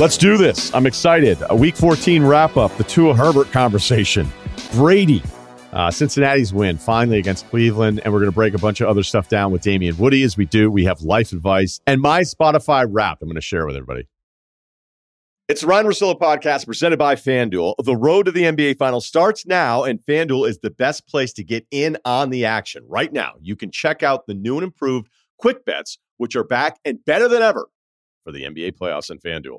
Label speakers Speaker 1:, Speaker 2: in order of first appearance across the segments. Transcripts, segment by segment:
Speaker 1: Let's do this. I'm excited. A week 14 wrap up, the Tua Herbert conversation. Brady, uh, Cincinnati's win finally against Cleveland. And we're going to break a bunch of other stuff down with Damien Woody as we do. We have life advice and my Spotify rap I'm going to share with everybody. It's the Ryen Russillo podcast presented by FanDuel. The road to the NBA Finals starts now, and FanDuel is the best place to get in on the action. Right now, you can check out the new and improved Quick Bets, which are back and better than ever for the NBA playoffs and FanDuel.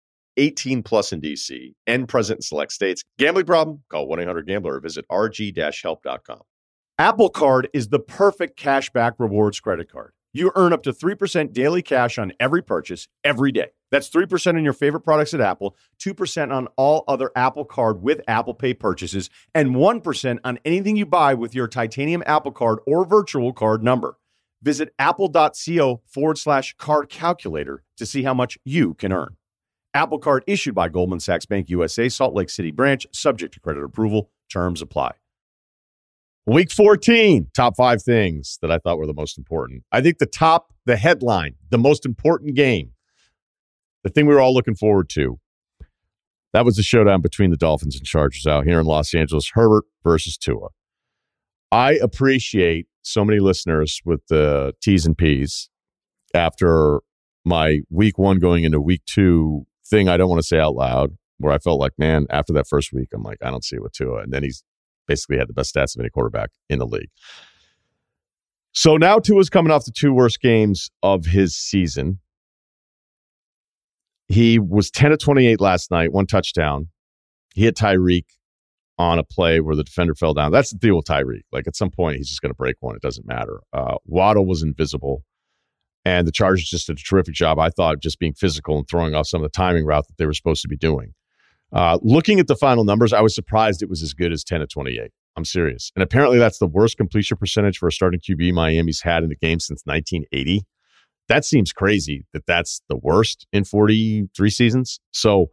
Speaker 1: 18 plus in DC and present in select states. Gambling problem? Call 1 800 Gambler or visit rg help.com. Apple Card is the perfect cashback rewards credit card. You earn up to 3% daily cash on every purchase every day. That's 3% on your favorite products at Apple, 2% on all other Apple Card with Apple Pay purchases, and 1% on anything you buy with your titanium Apple Card or virtual card number. Visit apple.co forward slash card calculator to see how much you can earn. Apple Card issued by Goldman Sachs Bank USA, Salt Lake City branch, subject to credit approval. Terms apply. Week 14, top five things that I thought were the most important. I think the top, the headline, the most important game, the thing we were all looking forward to, that was the showdown between the Dolphins and Chargers out here in Los Angeles Herbert versus Tua. I appreciate so many listeners with the T's and P's after my week one going into week two thing I don't want to say out loud, where I felt like, man, after that first week, I'm like, I don't see it with Tua. And then he's basically had the best stats of any quarterback in the league. So now Tua's coming off the two worst games of his season. He was 10 of 28 last night, one touchdown. He had Tyreek on a play where the defender fell down. That's the deal with Tyreek. Like at some point, he's just going to break one. It doesn't matter. Uh, Waddle was invisible. And the Chargers just did a terrific job, I thought, just being physical and throwing off some of the timing route that they were supposed to be doing. Uh, looking at the final numbers, I was surprised it was as good as 10 to 28. I'm serious. And apparently, that's the worst completion percentage for a starting QB Miami's had in the game since 1980. That seems crazy that that's the worst in 43 seasons. So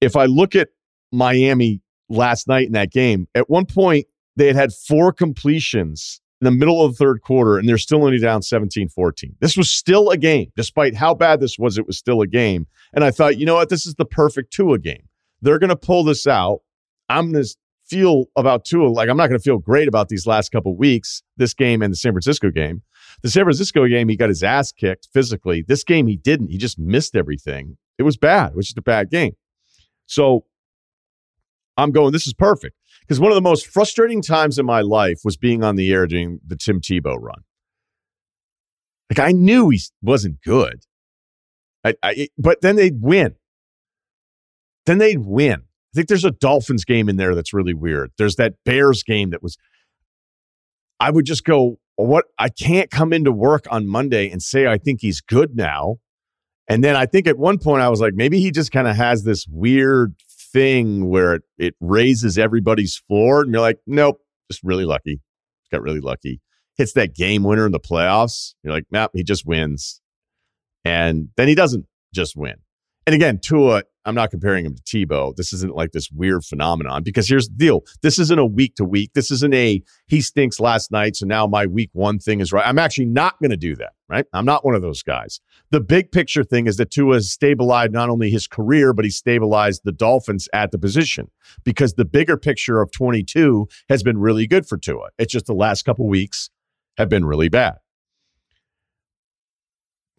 Speaker 1: if I look at Miami last night in that game, at one point, they had had four completions in the middle of the third quarter and they're still only down 17 14. This was still a game. Despite how bad this was, it was still a game. And I thought, you know what? This is the perfect Tua game. They're going to pull this out. I'm going to feel about Tua like I'm not going to feel great about these last couple weeks, this game and the San Francisco game. The San Francisco game, he got his ass kicked physically. This game, he didn't. He just missed everything. It was bad. Was just a bad game. So I'm going, this is perfect. Because one of the most frustrating times in my life was being on the air doing the Tim Tebow run. Like I knew he wasn't good. I, I, but then they'd win. Then they'd win. I think there's a Dolphins game in there that's really weird. There's that Bears game that was. I would just go, what? I can't come into work on Monday and say I think he's good now. And then I think at one point I was like, maybe he just kind of has this weird thing where it, it raises everybody's floor. And you're like, nope, just really lucky. Got really lucky. Hits that game winner in the playoffs. You're like, nope, he just wins. And then he doesn't just win. And again, Tua, I'm not comparing him to Tebow. This isn't like this weird phenomenon because here's the deal. This isn't a week to week. This isn't a he stinks last night, so now my week one thing is right. I'm actually not going to do that, right? I'm not one of those guys. The big picture thing is that Tua has stabilized not only his career, but he stabilized the Dolphins at the position because the bigger picture of 22 has been really good for Tua. It's just the last couple weeks have been really bad.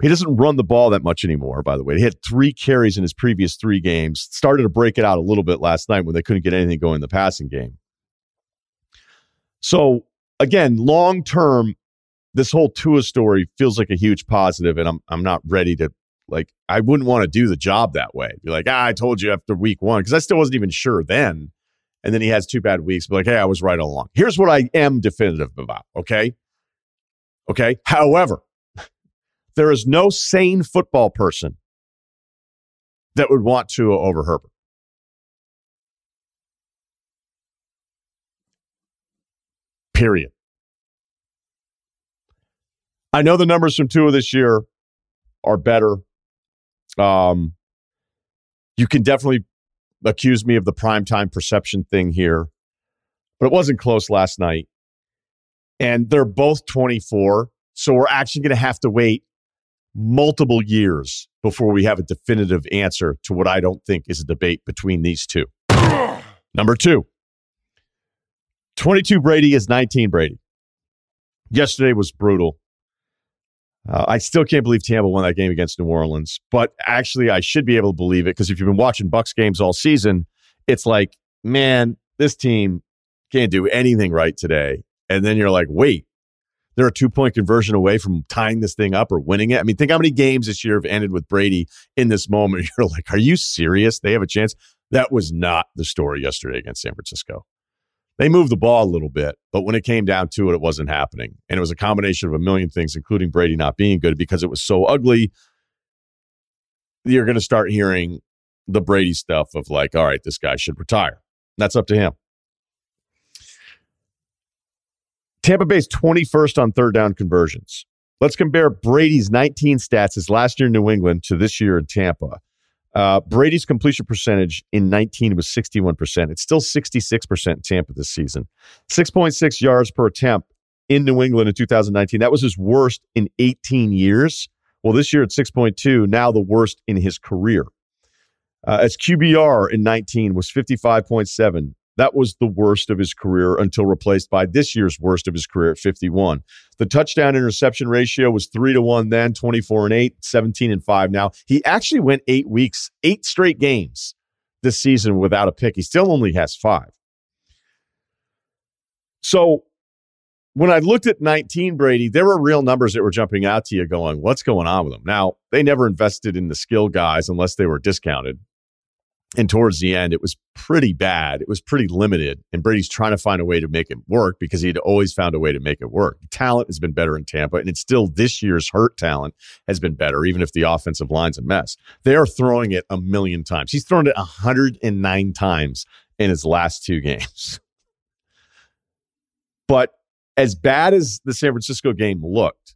Speaker 1: He doesn't run the ball that much anymore, by the way. He had three carries in his previous three games. Started to break it out a little bit last night when they couldn't get anything going in the passing game. So, again, long term, this whole Tua story feels like a huge positive, and I'm I'm not ready to like I wouldn't want to do the job that way. Be like, ah, I told you after week one because I still wasn't even sure then. And then he has two bad weeks. Be like, hey, I was right all along. Here's what I am definitive about. Okay, okay. However, there is no sane football person that would want to over Herbert. Period. I know the numbers from two of this year are better. Um, you can definitely accuse me of the primetime perception thing here, but it wasn't close last night. And they're both 24. So we're actually going to have to wait multiple years before we have a definitive answer to what I don't think is a debate between these two. Number two 22 Brady is 19 Brady. Yesterday was brutal. Uh, I still can't believe Tampa won that game against New Orleans, but actually, I should be able to believe it because if you've been watching Bucs games all season, it's like, man, this team can't do anything right today. And then you're like, wait, they're a two point conversion away from tying this thing up or winning it. I mean, think how many games this year have ended with Brady in this moment. You're like, are you serious? They have a chance. That was not the story yesterday against San Francisco. They moved the ball a little bit, but when it came down to it, it wasn't happening. And it was a combination of a million things, including Brady not being good because it was so ugly. You're going to start hearing the Brady stuff of like, all right, this guy should retire. That's up to him. Tampa Bay's 21st on third down conversions. Let's compare Brady's 19 stats as last year in New England to this year in Tampa. Uh, Brady's completion percentage in 19 was 61%. It's still 66% in Tampa this season. 6.6 yards per attempt in New England in 2019. That was his worst in 18 years. Well, this year at 6.2, now the worst in his career. Uh, as QBR in 19 was 55.7. That was the worst of his career until replaced by this year's worst of his career at 51. The touchdown interception ratio was 3 to 1 then, 24 and 8, 17 and 5 now. He actually went 8 weeks, 8 straight games this season without a pick. He still only has 5. So, when I looked at 19 Brady, there were real numbers that were jumping out to you going, what's going on with him? Now, they never invested in the skill guys unless they were discounted. And towards the end, it was pretty bad. It was pretty limited. And Brady's trying to find a way to make it work because he'd always found a way to make it work. Talent has been better in Tampa, and it's still this year's hurt talent has been better, even if the offensive line's a mess. They are throwing it a million times. He's thrown it 109 times in his last two games. But as bad as the San Francisco game looked,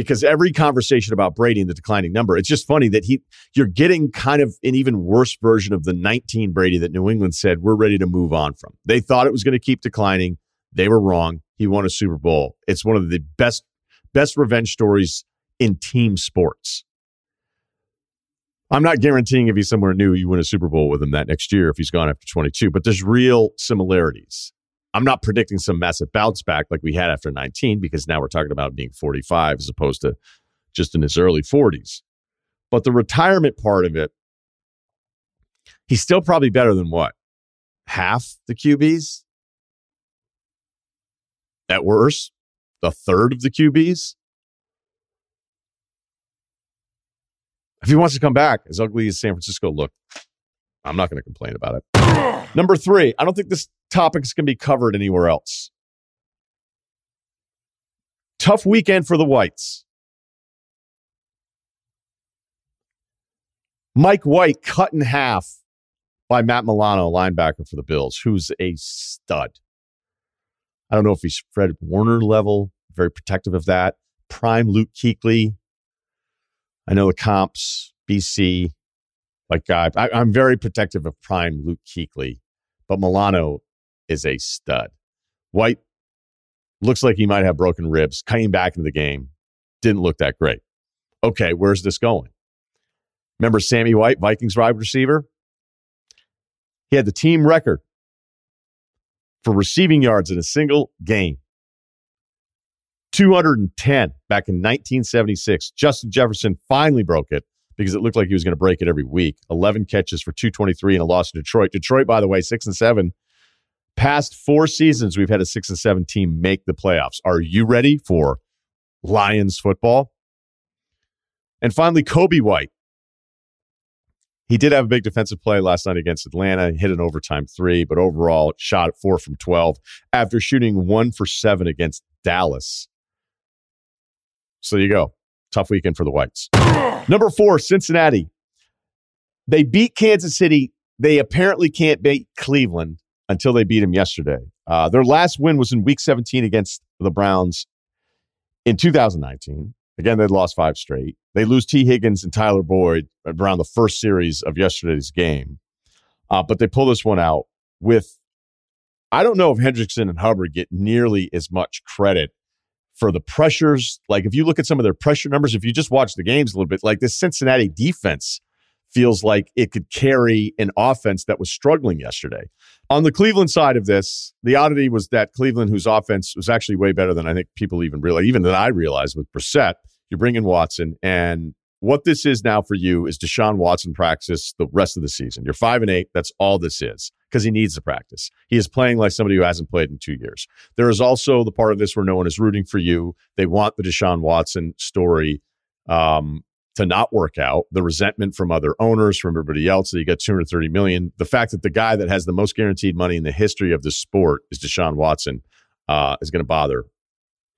Speaker 1: because every conversation about Brady and the declining number, it's just funny that he you're getting kind of an even worse version of the 19 Brady that New England said we're ready to move on from. They thought it was going to keep declining. They were wrong. He won a Super Bowl. It's one of the best best revenge stories in team sports. I'm not guaranteeing if he's somewhere new, you win a Super Bowl with him that next year if he's gone after 22, but there's real similarities. I'm not predicting some massive bounce back like we had after 19 because now we're talking about being 45 as opposed to just in his early 40s. But the retirement part of it, he's still probably better than what? Half the QBs? At worst, a third of the QBs? If he wants to come back, as ugly as San Francisco looked, I'm not going to complain about it. Number three, I don't think this topic is going to be covered anywhere else. Tough weekend for the Whites. Mike White cut in half by Matt Milano, linebacker for the Bills, who's a stud. I don't know if he's Fred Warner level, very protective of that. Prime Luke Kuechly. I know the comps, BC, like guy. I, am very protective of prime Luke Kuechly, but Milano is a stud. White looks like he might have broken ribs. Came back into the game, didn't look that great. Okay, where's this going? Remember Sammy White, Vikings wide receiver? He had the team record for receiving yards in a single game. 210 back in 1976. Justin Jefferson finally broke it because it looked like he was going to break it every week. 11 catches for 223 and a loss to Detroit. Detroit, by the way, six and seven. Past four seasons, we've had a six and seven team make the playoffs. Are you ready for Lions football? And finally, Coby White. He did have a big defensive play last night against Atlanta, hit an overtime three, but overall shot at four from 12 after shooting one for seven against Dallas. So you go. Tough weekend for the Whites. Number four, Cincinnati. They beat Kansas City. They apparently can't beat Cleveland until they beat them yesterday. Uh, their last win was in Week 17 against the Browns in 2019. Again, they lost five straight. They lose Tee Higgins and Tyler Boyd around the first series of yesterday's game, uh, but they pull this one out with. I don't know if Hendrickson and Hubbard get nearly as much credit for the pressures. Like if you look at some of their pressure numbers, if you just watch the games a little bit, like this Cincinnati defense feels like it could carry an offense that was struggling yesterday. On the Cleveland side of this, the oddity was that Cleveland, whose offense was actually way better than I think people even realize, even that I realized with Brissett, you bring in Watson, and what this is now for you is Deshaun Watson practice the rest of the season. You're five and eight. That's all this is because he needs the practice. He is playing like somebody who hasn't played in two years. There is also the part of this where no one is rooting for you. They want the Deshaun Watson story um, to not work out. The resentment from other owners, from everybody else that you got 230 million. The fact that the guy that has the most guaranteed money in the history of the sport is Deshaun Watson uh, is going to bother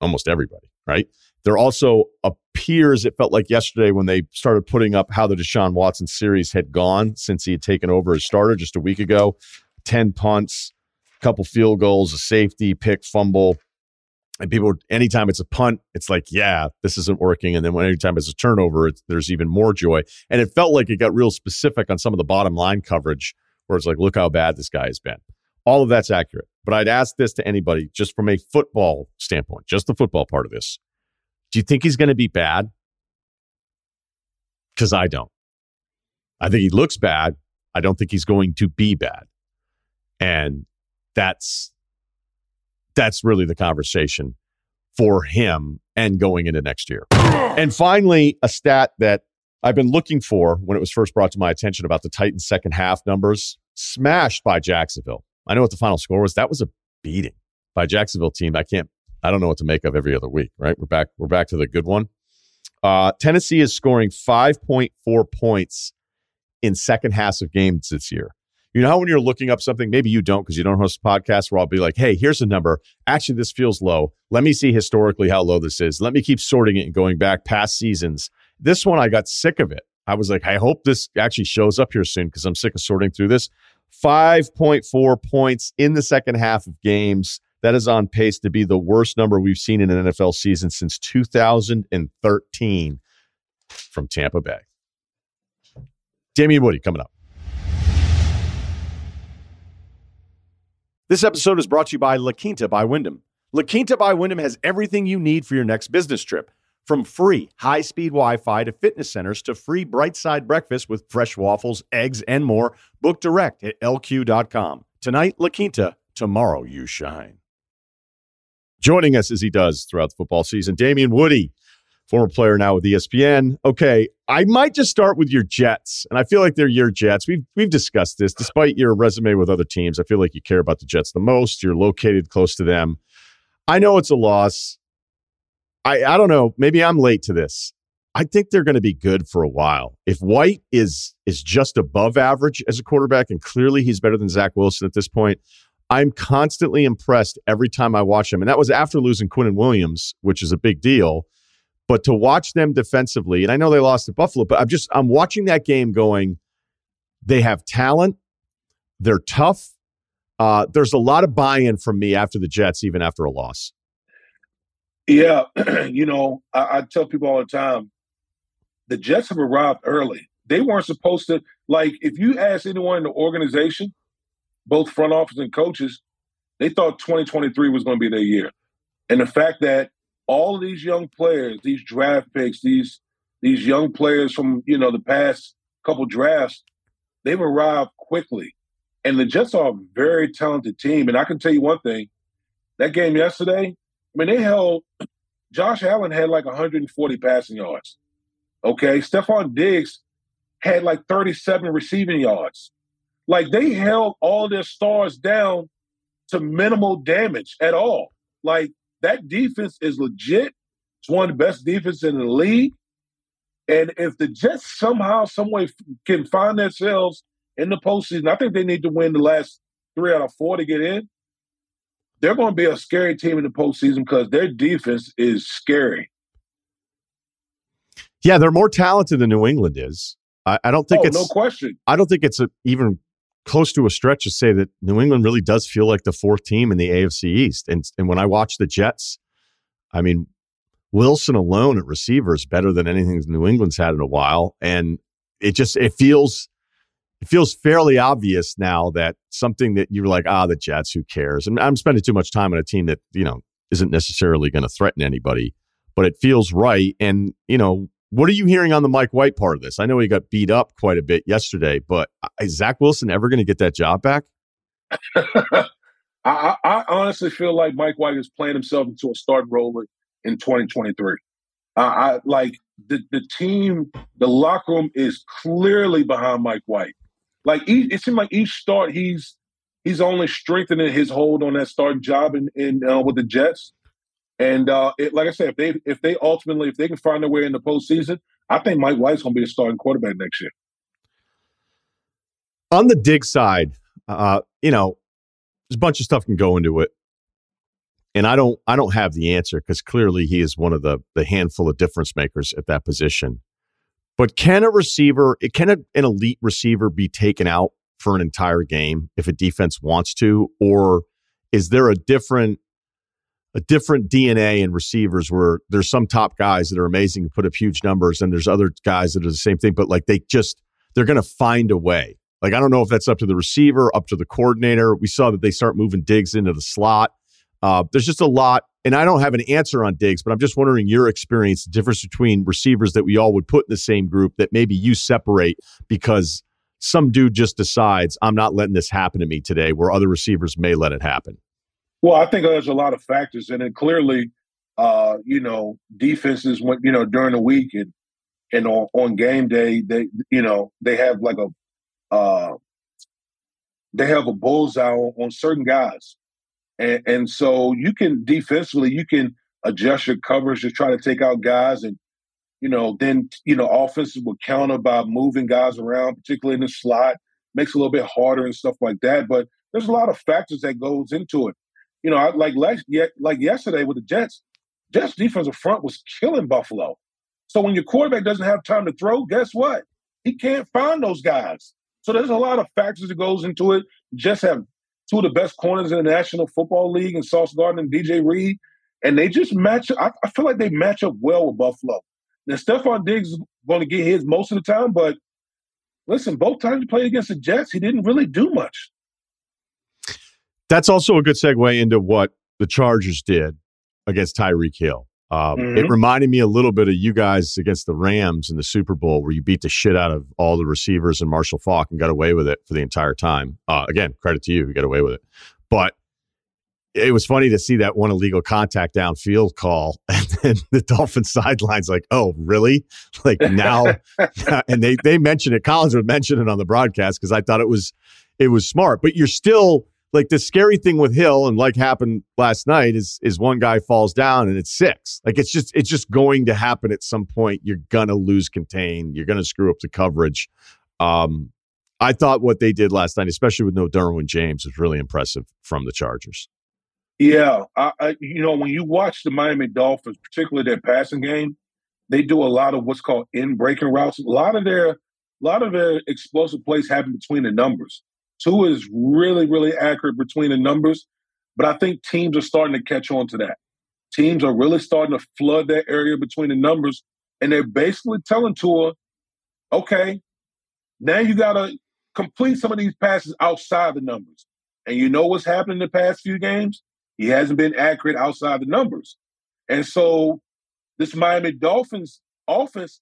Speaker 1: almost everybody, right? There also appears, it felt like yesterday when they started putting up how the Deshaun Watson series had gone since he had taken over as starter just a week ago 10 punts, a couple field goals, a safety, pick, fumble. And people, anytime it's a punt, it's like, yeah, this isn't working. And then when anytime it's a turnover, there's even more joy. And it felt like it got real specific on some of the bottom line coverage where it's like, look how bad this guy has been. All of that's accurate. But I'd ask this to anybody just from a football standpoint, just the football part of this. Do you think he's going to be bad? Because I don't. I think he looks bad. I don't think he's going to be bad. And that's that's really the conversation for him and going into next year. And finally, a stat that I've been looking for when it was first brought to my attention about the Titans' second half numbers, smashed by Jacksonville. I know what the final score was. That was a beating by Jacksonville team. I can't I don't know what to make of every other week, right? We're back we're back to the good one. Uh, Tennessee is scoring 5.4 points in second halves of games this year. You know how when you're looking up something, maybe you don't because you don't host a podcast where I'll be like, hey, here's a number. Actually, this feels low. Let me see historically how low this is. Let me keep sorting it and going back past seasons. This one, I got sick of it. I was like, I hope this actually shows up here soon because I'm sick of sorting through this. 5.4 points in the second half of games. That is on pace to be the worst number we've seen in an NFL season since 2013 from Tampa Bay. Damien Woody coming up. This episode is brought to you by La Quinta by Wyndham. La Quinta by Wyndham has everything you need for your next business trip. From free high speed Wi Fi to fitness centers to free bright side breakfast with fresh waffles, eggs, and more, book direct at lq.com. Tonight, La Quinta, tomorrow, you shine. Joining us as he does throughout the football season, Damien Woody, former player now with ESPN. Okay, I might just start with your Jets, and I feel like they're your Jets. We've we've discussed this. Despite your resume with other teams, I feel like you care about the Jets the most. You're located close to them. I know it's a loss. I I don't know. Maybe I'm late to this. I think they're going to be good for a while. If White is is just above average as a quarterback, and clearly he's better than Zach Wilson at this point, I'm constantly impressed every time I watch them. And that was after losing Quinnen Williams, which is a big deal. But to watch them defensively, and I know they lost to Buffalo, but I'm just I'm watching that game going, they have talent, they're tough. Uh, there's a lot of buy-in from me after the Jets, even after a loss.
Speaker 2: Yeah, you know, I, I tell people all the time, the Jets have arrived early. They weren't supposed to like if you ask anyone in the organization, both front office and coaches, they thought 2023 was going to be their year. And the fact that all of these young players, these draft picks, these these young players from you know the past couple drafts, they've arrived quickly, and the Jets are a very talented team. And I can tell you one thing: that game yesterday, I mean, they held Josh Allen had like 140 passing yards. Okay, Stefon Diggs had like 37 receiving yards. Like they held all their stars down to minimal damage at all. Like that defense is legit. It's one of the best defenses in the league. And if the Jets somehow, some way can find themselves in the postseason, I think they need to win the last three out of four to get in. They're going to be a scary team in the postseason because their defense is scary.
Speaker 1: Yeah, they're more talented than New England is. I, I don't think
Speaker 2: oh,
Speaker 1: it's
Speaker 2: no question.
Speaker 1: I don't think it's a, even close to a stretch to say that New England really does feel like the fourth team in the AFC East. And and when I watch the Jets, I mean, Wilson alone at receiver is better than anything New England's had in a while, and it just it feels it feels fairly obvious now that something that you're like, ah, the Jets, who cares? And I'm spending too much time on a team that you know isn't necessarily going to threaten anybody, but it feels right. And you know, what are you hearing on the Mike White part of this? I know he got beat up quite a bit yesterday, but is Zach Wilson ever going to get that job back?
Speaker 2: I, I, honestly feel like Mike White is playing himself into a starting role in 2023. Uh, I like the the team, the locker room is clearly behind Mike White. Like it seems like each start, he's he's only strengthening his hold on that starting job in, in uh, with the Jets. And uh, it, like I said, if they if they ultimately if they can find their way in the postseason, I think Mike White's going to be the starting quarterback next year.
Speaker 1: On the dig side, uh, you know, there's a bunch of stuff can go into it and I don't I don't have the answer because clearly he is one of the the handful of difference makers at that position. But can a receiver, can a, an elite receiver be taken out for an entire game if a defense wants to, or is there a different a different DNA in receivers where there's some top guys that are amazing and put up huge numbers, and there's other guys that are the same thing, but like they just they're going to find a way. Like I don't know if that's up to the receiver, up to the coordinator. We saw that they start moving Diggs into the slot uh, there's just a lot, and I don't have an answer on Diggs, but I'm just wondering your experience, the difference between receivers that we all would put in the same group that maybe you separate because some dude just decides I'm not letting this happen to me today, where other receivers may let it happen.
Speaker 2: Well, I think there's a lot of factors, and it clearly, uh, you know, defenses went, you know, during the week and and on, on game day, they, you know, they have like a, uh, they have a bullseye on, on certain guys and, and so you can defensively, you can adjust your coverage to try to take out guys and you know, then you know, offenses will counter by moving guys around, particularly in the slot, makes it a little bit harder and stuff like that. But there's a lot of factors that goes into it. You know, like like like yesterday with the Jets, Jets defensive front was killing Buffalo. So when your quarterback doesn't have time to throw, guess what? He can't find those guys. So there's a lot of factors that goes into it. Jets have two of the best corners in the National Football League and Sauce Gardner and DJ Reed. And they just match I, I feel like they match up well with Buffalo. Now Stefon Diggs is going to get his most of the time, but listen, both times he played against the Jets, he didn't really do much.
Speaker 1: That's also a good segue into what the Chargers did against Tyreek Hill. Um, mm-hmm. It reminded me a little bit of you guys against the Rams in the Super Bowl, where you beat the shit out of all the receivers and Marshall Faulk and got away with it for the entire time. Uh, again, credit to you, you got away with it. But it was funny to see that one illegal contact downfield call, and then the Dolphins sidelines like, "Oh, really?" Like now, and they they mentioned it. Collinsworth mention it on the broadcast because I thought it was it was smart. But you're still like the scary thing with Hill and like happened last night is is one guy falls down and it's six. Like it's just it's just going to happen at some point. You're gonna lose contain. You're gonna screw up the coverage. Um, I thought what they did last night, especially with no Derwin James, was really impressive from the Chargers.
Speaker 2: Yeah, I, I, you know when you watch the Miami Dolphins, particularly their passing game, they do a lot of what's called in breaking routes. A lot of their a lot of their explosive plays happen between the numbers. Tua is really, really accurate between the numbers, but I think teams are starting to catch on to that. Teams are really starting to flood that area between the numbers, and they're basically telling Tua, okay, now you got to complete some of these passes outside the numbers. And you know what's happened in the past few games? He hasn't been accurate outside the numbers. And so this Miami Dolphins offense,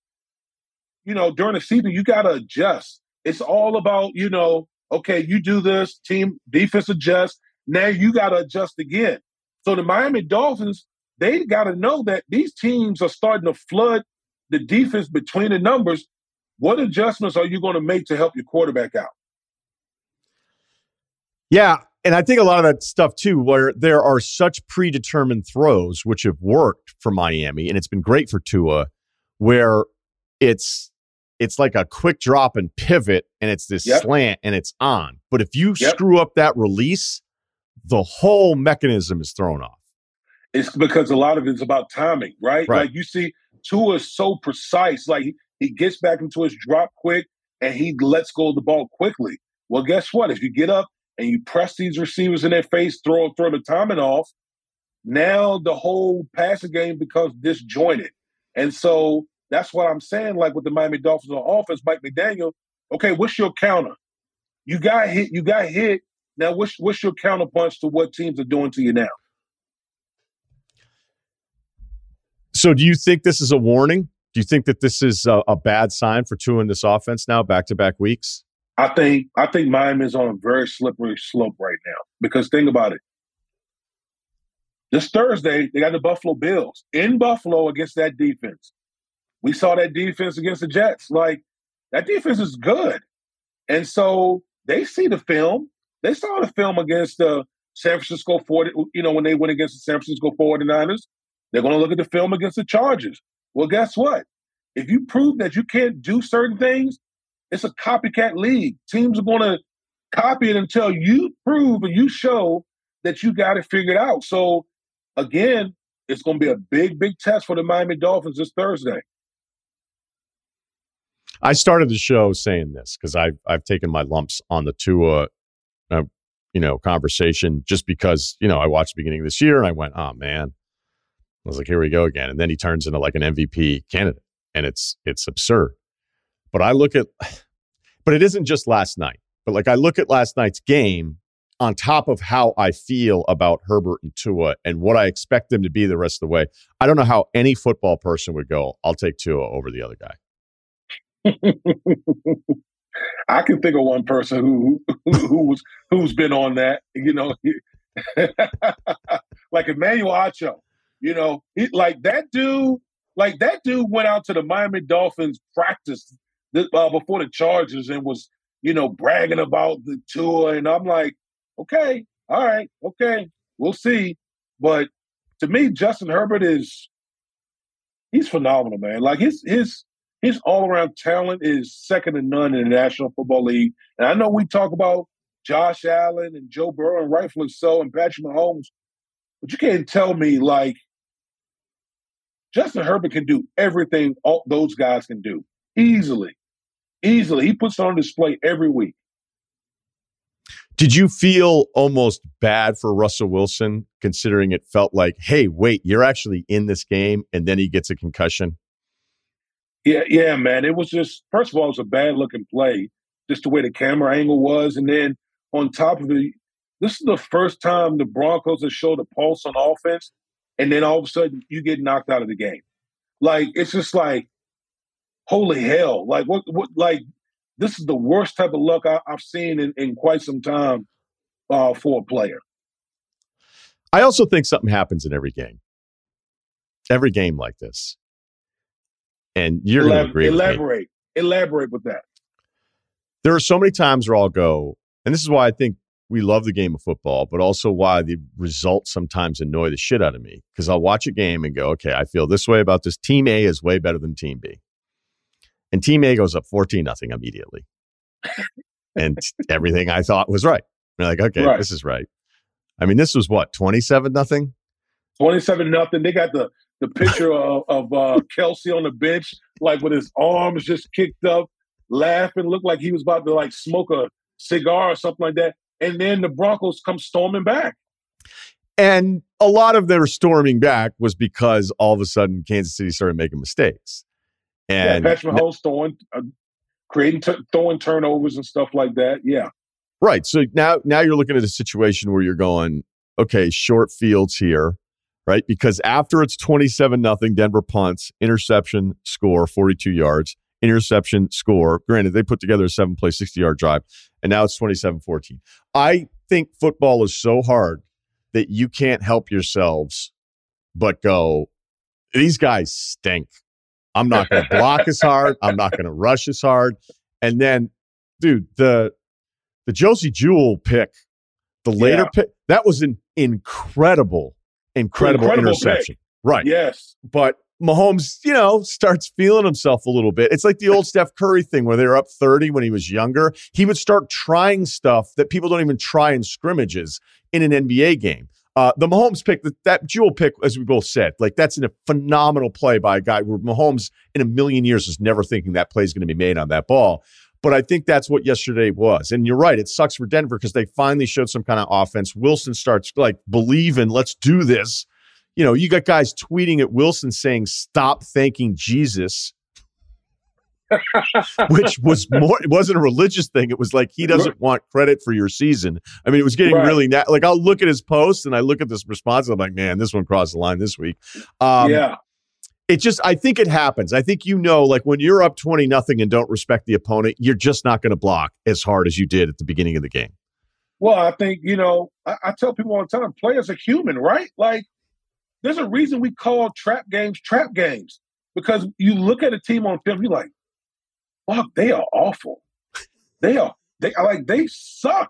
Speaker 2: you know, during the season, you got to adjust. It's all about, you know, okay, you do this, team defense adjust. Now you got to adjust again. So the Miami Dolphins, they got to know that these teams are starting to flood the defense between the numbers. What adjustments are you going to make to help your quarterback out?
Speaker 1: Yeah. And I think a lot of that stuff too, where there are such predetermined throws which have worked for Miami, and it's been great for Tua, where it's it's like a quick drop and pivot and it's this yep. slant and it's on. But if you yep. screw up that release, the whole mechanism is thrown off.
Speaker 2: It's because a lot of it's about timing, right? right. Like you see, Tua is so precise. Like he, he gets back into his drop quick and he lets go of the ball quickly. Well, guess what? If you get up and you press these receivers in their face, throw throw the timing off, now the whole passing game becomes disjointed. And so that's what I'm saying. Like with the Miami Dolphins on offense, Mike McDaniel. Okay, what's your counter? You got hit. You got hit. Now, what's what's your counterpunch to what teams are doing to you now?
Speaker 1: So, do you think this is a warning? Do you think that this is a, a bad sign for Tua in this offense now, back to back weeks?
Speaker 2: I think I think Miami is on a very slippery slope right now because think about it. This Thursday, they got the Buffalo Bills in Buffalo against that defense. We saw that defense against the Jets. Like that defense is good. And so they see the film. They saw the film against the San Francisco 40, you know, when they went against the San Francisco 49ers. They're going to look at the film against the Chargers. Well, guess what? If you prove that you can't do certain things, it's a copycat league. Teams are going to copy it until you prove and you show that you got it figured out. So, again, it's going to be a big, big test for the Miami Dolphins this Thursday.
Speaker 1: I started the show saying this because I've I've taken my lumps on the Tua, uh, you know, conversation just because you know I watched the beginning of this year and I went, oh man, I was like, here we go again, and then he turns into like an MVP candidate, and it's it's absurd. But I look at, but it isn't just last night. But like I look at last night's game on top of how I feel about Herbert and Tua and what I expect them to be the rest of the way. I don't know how any football person would go. I'll take Tua over the other guy.
Speaker 2: I can think of one person who who, who was who's been on that. You know, like Emmanuel Acho. You know, he, like that dude. Like that dude went out to the Miami Dolphins practice uh, before the Chargers and was you know bragging about the tour. And I'm like, okay, all right, okay, we'll see. But to me, Justin Herbert is he's phenomenal, man. Like his his his all around talent is second to none in the National Football League. And I know we talk about Josh Allen and Joe Burrow, and rightfully so, and Patrick Mahomes, but you can't tell me like Justin Herbert can do everything all those guys can do easily. Easily. He puts on display every week.
Speaker 1: Did you feel almost bad for Russell Wilson, considering it felt like, hey, wait, you're actually in this game, and then he gets a concussion?
Speaker 2: Yeah, yeah, man. It was just first of all, it was a bad looking play, just the way the camera angle was, and then on top of it, this is the first time the Broncos have showed a pulse on offense, and then all of a sudden you get knocked out of the game. Like it's just like, holy hell! Like what? What? Like this is the worst type of luck I, have seen in, in quite some time uh, for a player.
Speaker 1: I also think something happens in every game. Every game like this and you're Elab- going to agree.
Speaker 2: Elaborate. With elaborate with that.
Speaker 1: There are so many times where I'll go, and this is why I think we love the game of football, but also why the results sometimes annoy the shit out of me. Because I'll watch a game and go, okay, I feel this way about this. Team A is way better than Team B. And Team A goes up 14 nothing immediately. and everything I thought was right. We're like, okay, right. this is right. I mean, this was what, 27 nothing?
Speaker 2: 27 nothing. They got the the picture of, of uh, Kelce on the bench, like with his arms just kicked up, laughing, looked like he was about to like smoke a cigar or something like that. And then the Broncos come storming back.
Speaker 1: And a lot of their storming back was because all of a sudden Kansas City started making mistakes. And
Speaker 2: yeah, Patrick Mahomes throwing, uh, creating, t- throwing turnovers and stuff like that. Yeah.
Speaker 1: Right. So now, now you're looking at a situation where you're going, okay, short fields here right? Because after it's 27 nothing, Denver punts, interception, score, 42 yards, interception, score. Granted, they put together a seven play, 60 yard drive, and now it's 27 14. I think football is so hard that you can't help yourselves but go, these guys stink. I'm not going to block as hard. I'm not going to rush as hard. And then, dude, the the Josey Jewell pick, the later yeah. pick, that was an incredible incredible, incredible interception. Pick. Right.
Speaker 2: Yes.
Speaker 1: But Mahomes, you know, starts feeling himself a little bit. It's like the old Steph Curry thing where they were up 30 when he was younger. He would start trying stuff that people don't even try in scrimmages in an NBA game. Uh, the Mahomes pick, that, that Jewell pick, as we both said, like that's a phenomenal play by a guy where Mahomes in a million years is never thinking that play is going to be made on that ball. But I think that's what yesterday was. And you're right. It sucks for Denver because they finally showed some kind of offense. Wilson starts like believing, let's do this. You know, you got guys tweeting at Wilson saying, stop thanking Jesus. which was more it wasn't a religious thing it was like he doesn't want credit for your season i mean it was getting right. really na- like i'll look at his post and i look at this response and i'm like man this one crossed the line this week
Speaker 2: um, yeah
Speaker 1: it just i think it happens. I think you know like when you're up 20 nothing and don't respect the opponent you're just not going to block as hard as you did at the beginning of the game.
Speaker 2: Well i think you know I, I, tell people all the time players are human right? Like there's a reason we call trap games trap games because you look at a team on film you're like fuck they are awful. They are they are like they suck.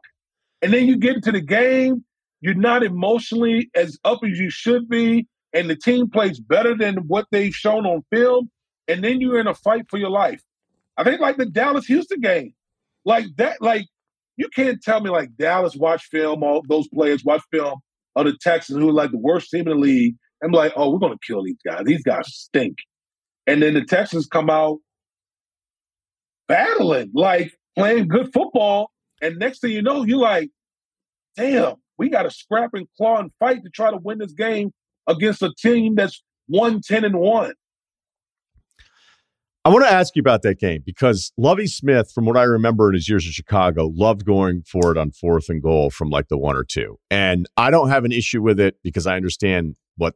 Speaker 2: And then you get into the game you're not emotionally as up as you should be and the team plays better than what they've shown on film, and then you're in a fight for your life. I think like the Dallas Houston game, like that, like you can't tell me like Dallas watch film, all those players watch film of the Texans who are like the worst team in the league, and be like, oh, we're gonna kill these guys. These guys stink. And then the Texans come out battling, like playing good football. And next thing you know, you're like, damn, we got to scrap and claw and fight to try to win this game against a team that's 110 and 1.
Speaker 1: I want to ask you about that game because Lovie Smith, from what I remember in his years in Chicago, loved going for it on fourth and goal from like the one or two. And I don't have an issue with it because I understand what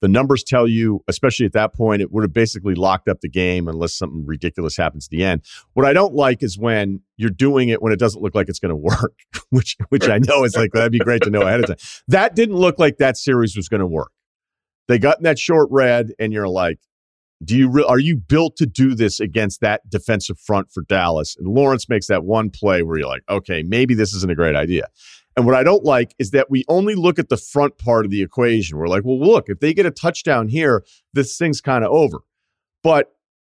Speaker 1: the numbers tell you, especially at that point, it would have basically locked up the game unless something ridiculous happens at the end. What I don't like is when you're doing it when it doesn't look like it's going to work, which which I know is like that'd be great to know ahead of time. That didn't look like that series was going to work. They got in that short red, and you're like, do you re- are you built to do this against that defensive front for Dallas? And Lawrence makes that one play where you're like, okay, maybe this isn't a great idea. And what I don't like is that we only look at the front part of the equation. We're like, well, look, if they get a touchdown here, this thing's kind of over. But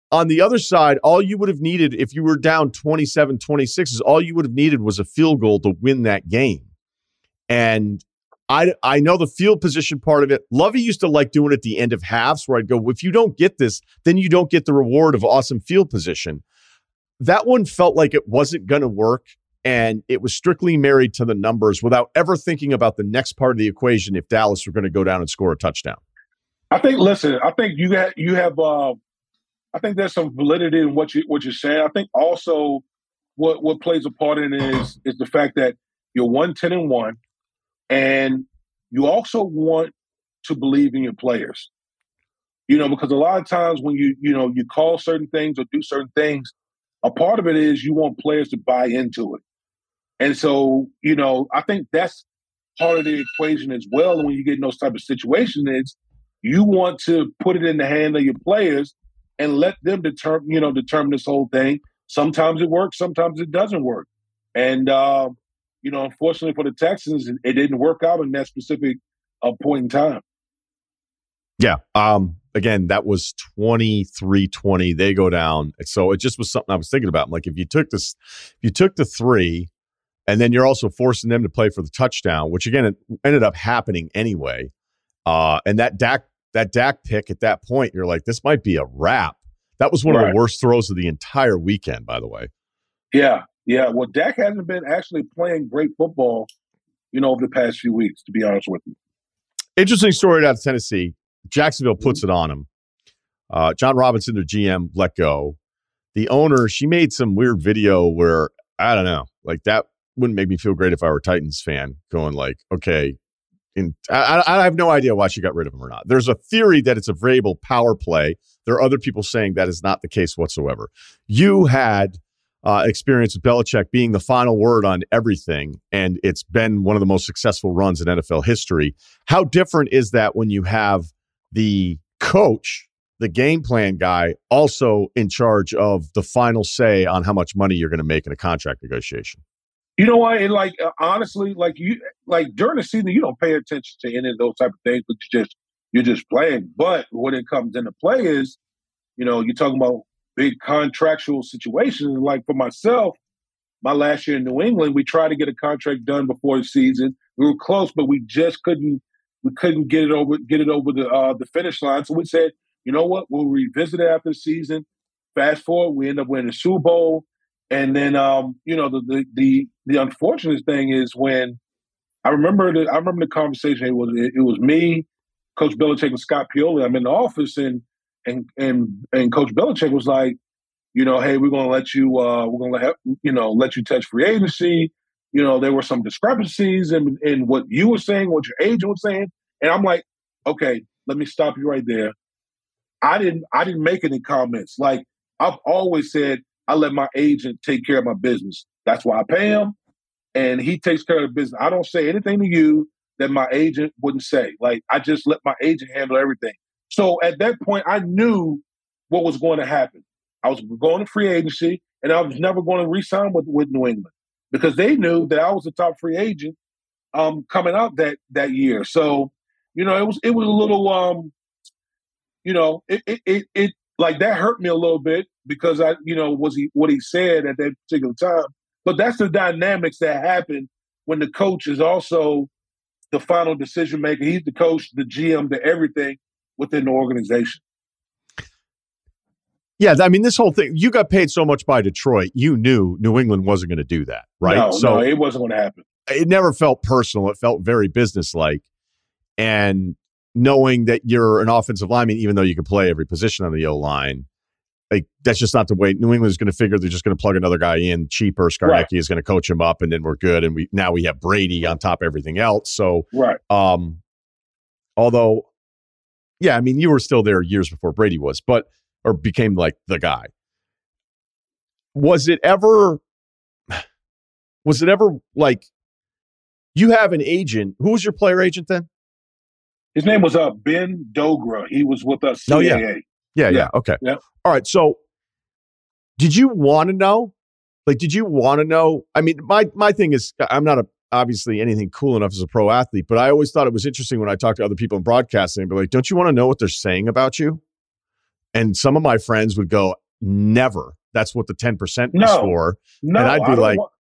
Speaker 1: on the other side, all you would have needed if you were down 27 26 is all you would have needed was a field goal to win that game. And I, I know the field position part of it. Lovie used to like doing it at the end of halves where I'd go, if you don't get this, then you don't get the reward of awesome field position. That one felt like it wasn't going to work and it was strictly married to the numbers without ever thinking about the next part of the equation if Dallas were going to go down and score a touchdown.
Speaker 2: I think. Listen, I think you have you have. Uh, I think there's some validity in what you what you're saying. I think also what what plays a part in is is the fact that you're one ten and one, and you also want to believe in your players. You know, because a lot of times when you you know you call certain things or do certain things, a part of it is you want players to buy into it. And so, you know, I think that's part of the equation as well. when you get in those type of situations, is you want to put it in the hand of your players and let them determine, you know, determine this whole thing. Sometimes it works, sometimes it doesn't work. And uh, you know, unfortunately for the Texans, it didn't work out in that specific uh, point in time.
Speaker 1: Yeah. Um, again, that was 23 20. They go down. So it just was something I was thinking about. Like, if you took this, if you took the three, and then you're also forcing them to play for the touchdown, which again it ended up happening anyway. Uh, and that Dak that Dak pick at that point, you're like, this might be a wrap. That was one right. of the worst throws of the entire weekend, by the way.
Speaker 2: Yeah, yeah. Well, Dak hasn't been actually playing great football, you know, over the past few weeks. To be honest with you.
Speaker 1: Interesting story out of Tennessee. Jacksonville puts mm-hmm. it on him. Uh, Jon Robinson, their GM, let go. The owner, she made some weird video where I don't know, like that wouldn't make me feel great if I were Titans fan going like, okay, in, I, I have no idea why she got rid of him or not. There's a theory that it's a Vrabel power play. There are other people saying that is not the case whatsoever. You had uh, experience with Belichick being the final word on everything, and it's been one of the most successful runs in NFL history. How different is that when you have the coach, the game plan guy, also in charge of the final say on how much money you're going to make in a contract negotiation?
Speaker 2: You know what? And like uh, honestly, like you like during the season, you don't pay attention to any of those type of things, but you just you're just playing. But when it comes into play is, you know, you're talking about big contractual situations. Like for myself, my last year in New England, we tried to get a contract done before the season. We were close, but we just couldn't we couldn't get it over get it over the uh, the finish line. So we said, you know what, we'll revisit it after the season. Fast forward, we end up winning the Super Bowl And then, um, you know, the, the the the unfortunate thing is when I remember the I remember the conversation. It was it, it was me, Coach Belichick, and Scott Pioli. I'm in the office, and and and and Coach Belichick was like, you know, hey, we're to let you, uh, we're to let you know, let you touch free agency. You know, there were some discrepancies in in what you were saying, what your agent was saying, and I'm like, okay, let me stop you right there. I didn't I didn't make any comments. Like I've always said, I let my agent take care of my business. That's why I pay him, and he takes care of the business. I don't say anything to you that my agent wouldn't say. Like I just let my agent handle everything. So at that point, I knew what was going to happen. I was going to free agency, and I was never going to re-sign with, with New England because they knew that I was the top free agent um, coming out that that year. So, you know, it was it was a little, um, you know, it, it it, it like that hurt me a little bit because I, you know, was he what he said at that particular time. But that's the dynamics that happen when the coach is also the final decision maker. He's the coach, the GM, the everything within the organization.
Speaker 1: Yeah, I mean, this whole thing, you got paid so much by Detroit, you knew New England wasn't going to do that, right?
Speaker 2: No,
Speaker 1: so
Speaker 2: no, it wasn't going to happen.
Speaker 1: It never felt personal. It felt very businesslike. And knowing that you're an offensive lineman, even though you can play every position on the O line, like that's just not the way New England is going to figure they're just going to plug another guy in cheaper. Scarnecchia right. is going to coach him up, and then we're good. And we now we have Brady on top of everything else. So,
Speaker 2: right.
Speaker 1: Um, although, yeah, I mean, you were still there years before Brady was, but or became like the guy. Was it ever was it ever like you have an agent? Who was your player agent then?
Speaker 2: His name was uh Ben Dogra. He was with us. CAA.
Speaker 1: Oh yeah. Yeah. Yeah, yeah. Okay.
Speaker 2: Yeah.
Speaker 1: All right. So did you want to know? Like, did you want to know? I mean, my my thing is I'm not a obviously anything cool enough as a pro athlete, but I always thought it was interesting when I talked to other people in broadcasting and be like, don't you want to know what they're saying about you? And some of my friends would go, never. That's what the 10% no, is for.
Speaker 2: No,
Speaker 1: and I'd be like,
Speaker 2: want-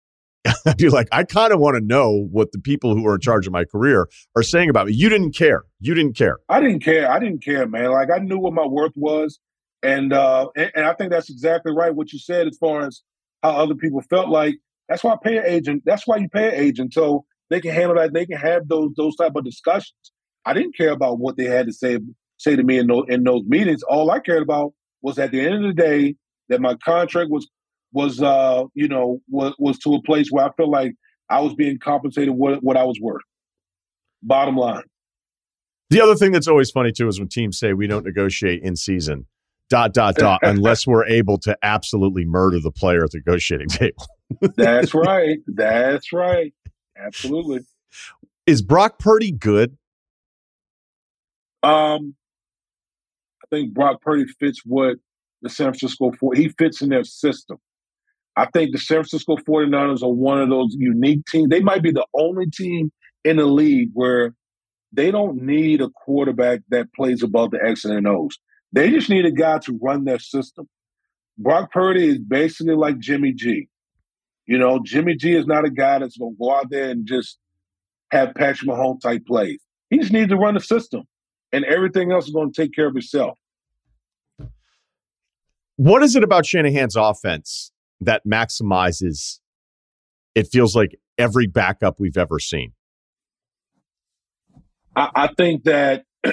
Speaker 1: I'd be like, I kind of want to know what the people who are in charge of my career are saying about me. You didn't care. You didn't care.
Speaker 2: I didn't care. I didn't care, man. Like I knew what my worth was. And uh and, and I think that's exactly right what you said as far as how other people felt like. That's why I pay an agent. That's why you pay an agent. So they can handle that. They can have those those type of discussions. I didn't care about what they had to say say to me in those in those meetings. All I cared about was at the end of the day that my contract was was uh you know was was to a place where I felt like I was being compensated what what I was worth. Bottom line.
Speaker 1: The other thing that's always funny too is when teams say we don't negotiate in season. Dot dot dot unless we're able to absolutely murder the player at the negotiating table.
Speaker 2: That's right. That's right. Absolutely.
Speaker 1: Is Brock Purdy good?
Speaker 2: Um, I think Brock Purdy fits what the San Francisco 4 he fits in their system. I think the San Francisco 49ers are one of those unique teams. They might be the only team in the league where they don't need a quarterback that plays above the X and O's. They just need a guy to run their system. Brock Purdy is basically like Jimmy G. You know, Jimmy G is not a guy that's going to go out there and just have Patrick Mahomes type plays. He just needs to run the system, and everything else is going to take care of itself.
Speaker 1: What is it about Shanahan's offense that maximizes? It feels like every backup we've ever seen.
Speaker 2: I, I think that,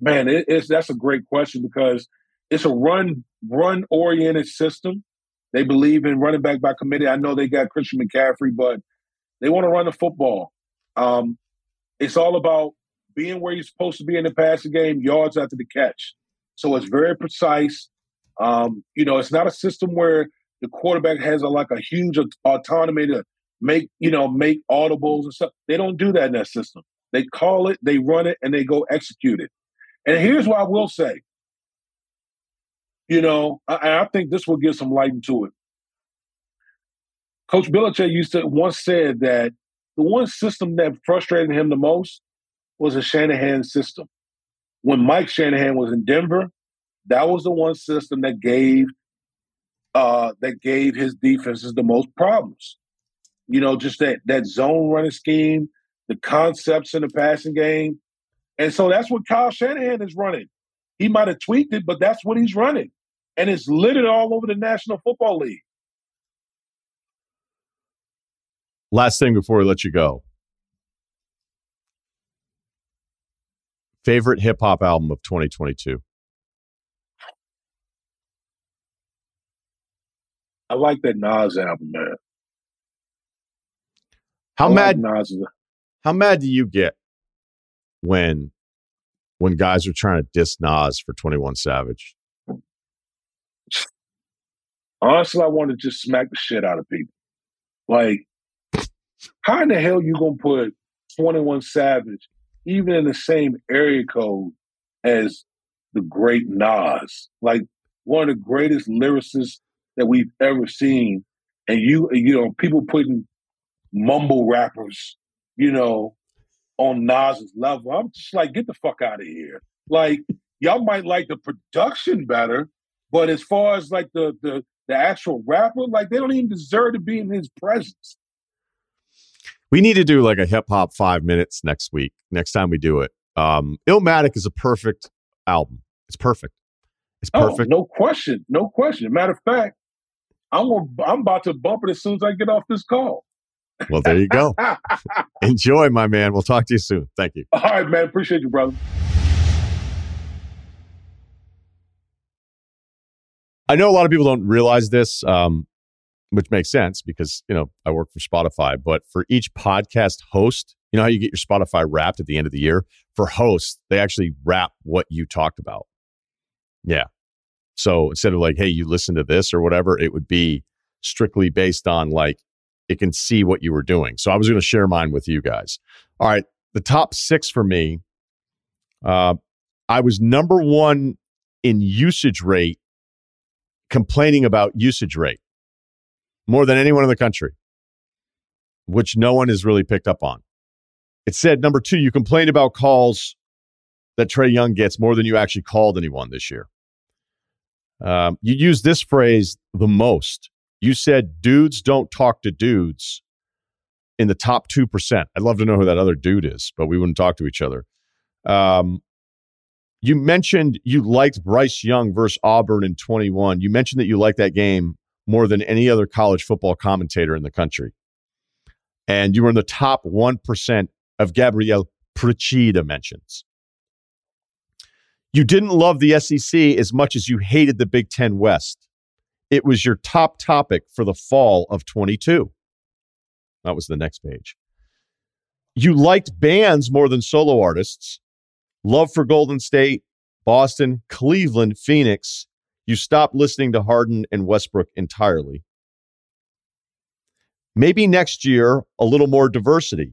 Speaker 2: man, it, it's that's a great question because it's a run run oriented system. They believe in running back by committee. I know they got Christian McCaffrey, but they want to run the football. Um, it's all about being where you're supposed to be in the passing game, yards after the catch. So it's very precise. Um, you know, it's not a system where the quarterback has a, like a huge autonomy to make, you know, make audibles and stuff. They don't do that in that system. They call it, they run it, and they go execute it. And here's what I will say. You know, I, I think this will give some light into it. Coach Belichick used to once said that the one system that frustrated him the most was a Shanahan system. When Mike Shanahan was in Denver, that was the one system that gave uh, that gave his defenses the most problems. You know, just that that zone running scheme, the concepts in the passing game, and so that's what Kyle Shanahan is running. He might have tweaked it, but that's what he's running. and it's littered all over the National Football League.
Speaker 1: Last thing before we let you go. Favorite hip hop album of 2022?
Speaker 2: I like that Nas album, man.
Speaker 1: How
Speaker 2: I
Speaker 1: mad
Speaker 2: Like
Speaker 1: how mad do you get when when guys are trying to diss Nas for 21 Savage?
Speaker 2: Honestly, I want to just smack the shit out of people. Like, how in the hell you gonna put 21 Savage even in the same area code as the great Nas? Like one of the greatest lyricists that we've ever seen. And you, you know, people putting mumble rappers, you know, on Nas's level. I'm just like, get the fuck out of here. Like, y'all might like the production better, but as far as like the the the actual rapper, like they don't even deserve to be in his presence.
Speaker 1: We need to do like a hip hop five minutes next week. Next time we do it, um, Illmatic is a perfect album. It's perfect. It's perfect.
Speaker 2: Oh, no question, no question. Matter of fact, I'm gonna, I'm about to bump it as soon as I get off this call.
Speaker 1: Well, there you go. Enjoy, my man. We'll talk to you soon. Thank you.
Speaker 2: All right, man. Appreciate you, brother.
Speaker 1: I know a lot of people don't realize this, um, which makes sense because you know I work for Spotify. But for each podcast host, you know how you get your Spotify wrapped at the end of the year. For hosts, they actually wrap what you talked about. Yeah. So instead of like, hey, you listen to this or whatever, it would be strictly based on like it can see what you were doing. So I was going to share mine with you guys. All right, the top six for me. Uh, I was number one in usage rate complaining about usage rate more than anyone in the country, which no one has really picked up on. It said number two, you complained about calls that Trae Young gets more than you actually called anyone this year. Um, you use this phrase the most. You said dudes don't talk to dudes in the top 2%. I'd love to know who that other dude is, but we wouldn't talk to each other. Um, you mentioned you liked Bryce Young versus Auburn in 21. You mentioned that you liked that game more than any other college football commentator in the country. And you were in the top 1% of Gabriel Procida mentions. You didn't love the SEC as much as you hated the Big Ten West. It was your top topic for the fall of 22. That was the next page. You liked bands more than solo artists love for Golden State, Boston, Cleveland, Phoenix. You stopped listening to Harden and Westbrook entirely. Maybe next year, a little more diversity.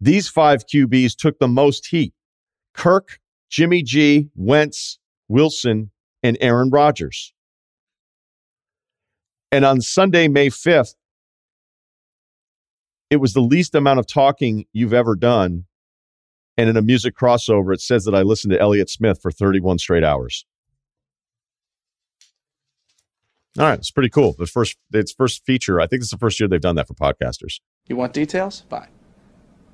Speaker 1: These five QBs took the most heat Kirk, Jimmy G, Wentz, Wilson, and Aaron Rodgers. And on Sunday, May 5th, it was the least amount of talking you've ever done and in a music crossover, it says that I listened to Elliott Smith for 31 straight hours. All right, it's pretty cool. The first, its first feature. I think it's the first year they've done that for podcasters.
Speaker 3: You want details? Bye.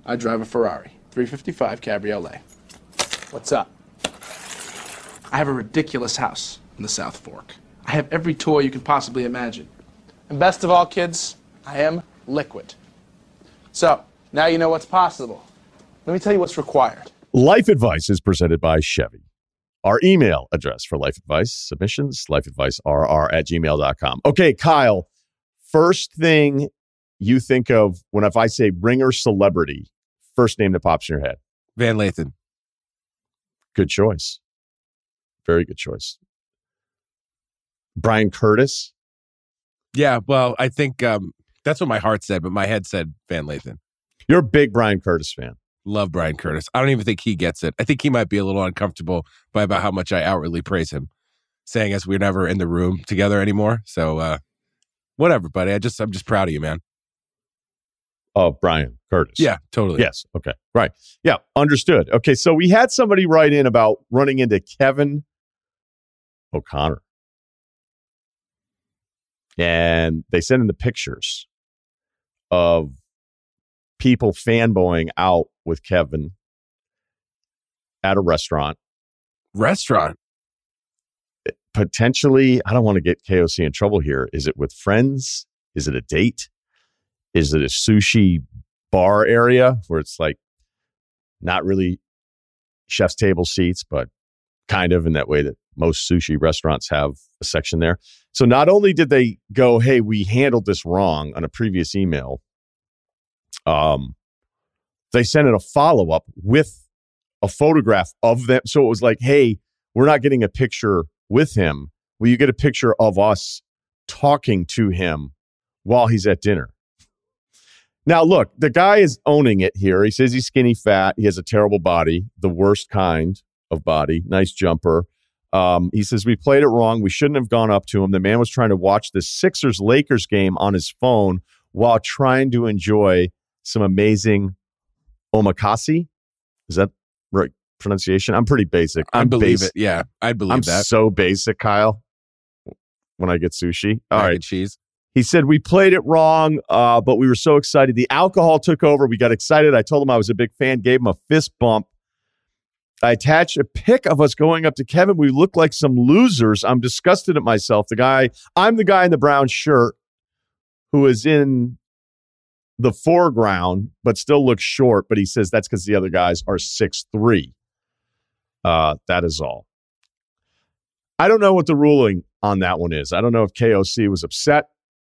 Speaker 3: I drive a Ferrari 355 Cabriolet. What's up? I have a ridiculous house in the South Fork. I have every toy you can possibly imagine. And best of all, kids, I am liquid. So, now you know what's possible. Let me tell you what's required.
Speaker 1: Life advice is presented by Chevy. Our email address for life advice submissions, lifeadvicerr at gmail.com. Okay, Kyle, first thing you think of when if I say ringer celebrity, first name that pops in your head?
Speaker 4: Van Lathan.
Speaker 1: Good choice. Very good choice. Brian Curtis.
Speaker 4: Yeah, well, I think um, that's what my heart said, but my head said Van Lathan.
Speaker 1: You're a big Brian Curtis fan.
Speaker 4: Love Brian Curtis. I don't even think he gets it. I think he might be a little uncomfortable by about how much I outwardly praise him, saying as we're never in the room together anymore. So uh whatever, buddy. I just I'm just proud of you, man.
Speaker 1: Oh, Brian Curtis.
Speaker 4: Yeah, totally.
Speaker 1: Yes. Okay. Right. Yeah. Understood. Okay. So we had somebody write in about running into Kevin O'Connor. And they sent in the pictures of people fanboying out with Kevin at a restaurant.
Speaker 4: Restaurant.
Speaker 1: potentially, I don't want to get KOC in trouble here. Is it with friends? Is it a date? Is it a sushi bar area where it's like not really chef's table seats, but kind of in that way that most sushi restaurants have a section there. So not only did they go, "Hey, we handled this wrong" on a previous email, um, they sent in a follow up with a photograph of them. So it was like, "Hey, we're not getting a picture with him. Will you get a picture of us talking to him while he's at dinner?" Now, look, the guy is owning it here. He says he's skinny fat. He has a terrible body, the worst kind of body. Nice jumper. Um, he says, We played it wrong. We shouldn't have gone up to him. The man was trying to watch the Sixers Lakers game on his phone while trying to enjoy some amazing omakase. Is that right pronunciation? I'm pretty basic.
Speaker 4: I
Speaker 1: I'm
Speaker 4: believe
Speaker 1: bas-
Speaker 4: it. Yeah, I believe
Speaker 1: I'm
Speaker 4: that.
Speaker 1: so basic, Kyle, when I get sushi. All
Speaker 4: Mac
Speaker 1: right.
Speaker 4: cheese.
Speaker 1: He said, We played it wrong, uh, but we were so excited. The alcohol took over. We got excited. I told him I was a big fan, gave him a fist bump. I attached a pic of us going up to Kevin. We look like some losers. I'm disgusted at myself. The guy, I'm the guy in the brown shirt who is in the foreground, but still looks short. But he says that's because the other guys are six three. Uh, that is all. I don't know what the ruling on that one is. I don't know if KOC was upset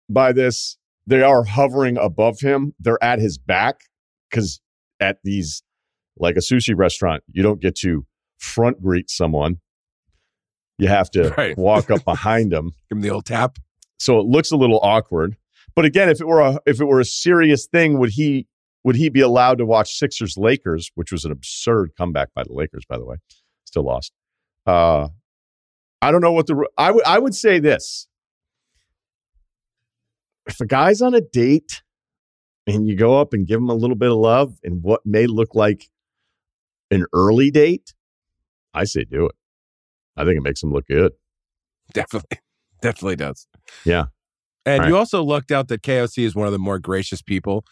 Speaker 1: by this. They are hovering above him. They're at his back because at these, like a sushi restaurant, you don't get to front greet someone. You have to
Speaker 4: Right.
Speaker 1: walk up behind them.
Speaker 4: Give him the old tap.
Speaker 1: So it looks a little awkward. But again, if it were a if it were a serious thing, would he would he be allowed to watch Sixers Lakers, which was an absurd comeback by the Lakers, by the way, still lost. Uh, I don't know what the I would I would say this: if a guy's on a date and you go up and give him a little bit of love and what may look like an early date, I say do it. I think it makes him look good.
Speaker 4: Definitely, definitely does.
Speaker 1: Yeah.
Speaker 4: And
Speaker 1: Right.
Speaker 4: you also lucked out that KOC is one of the more gracious people.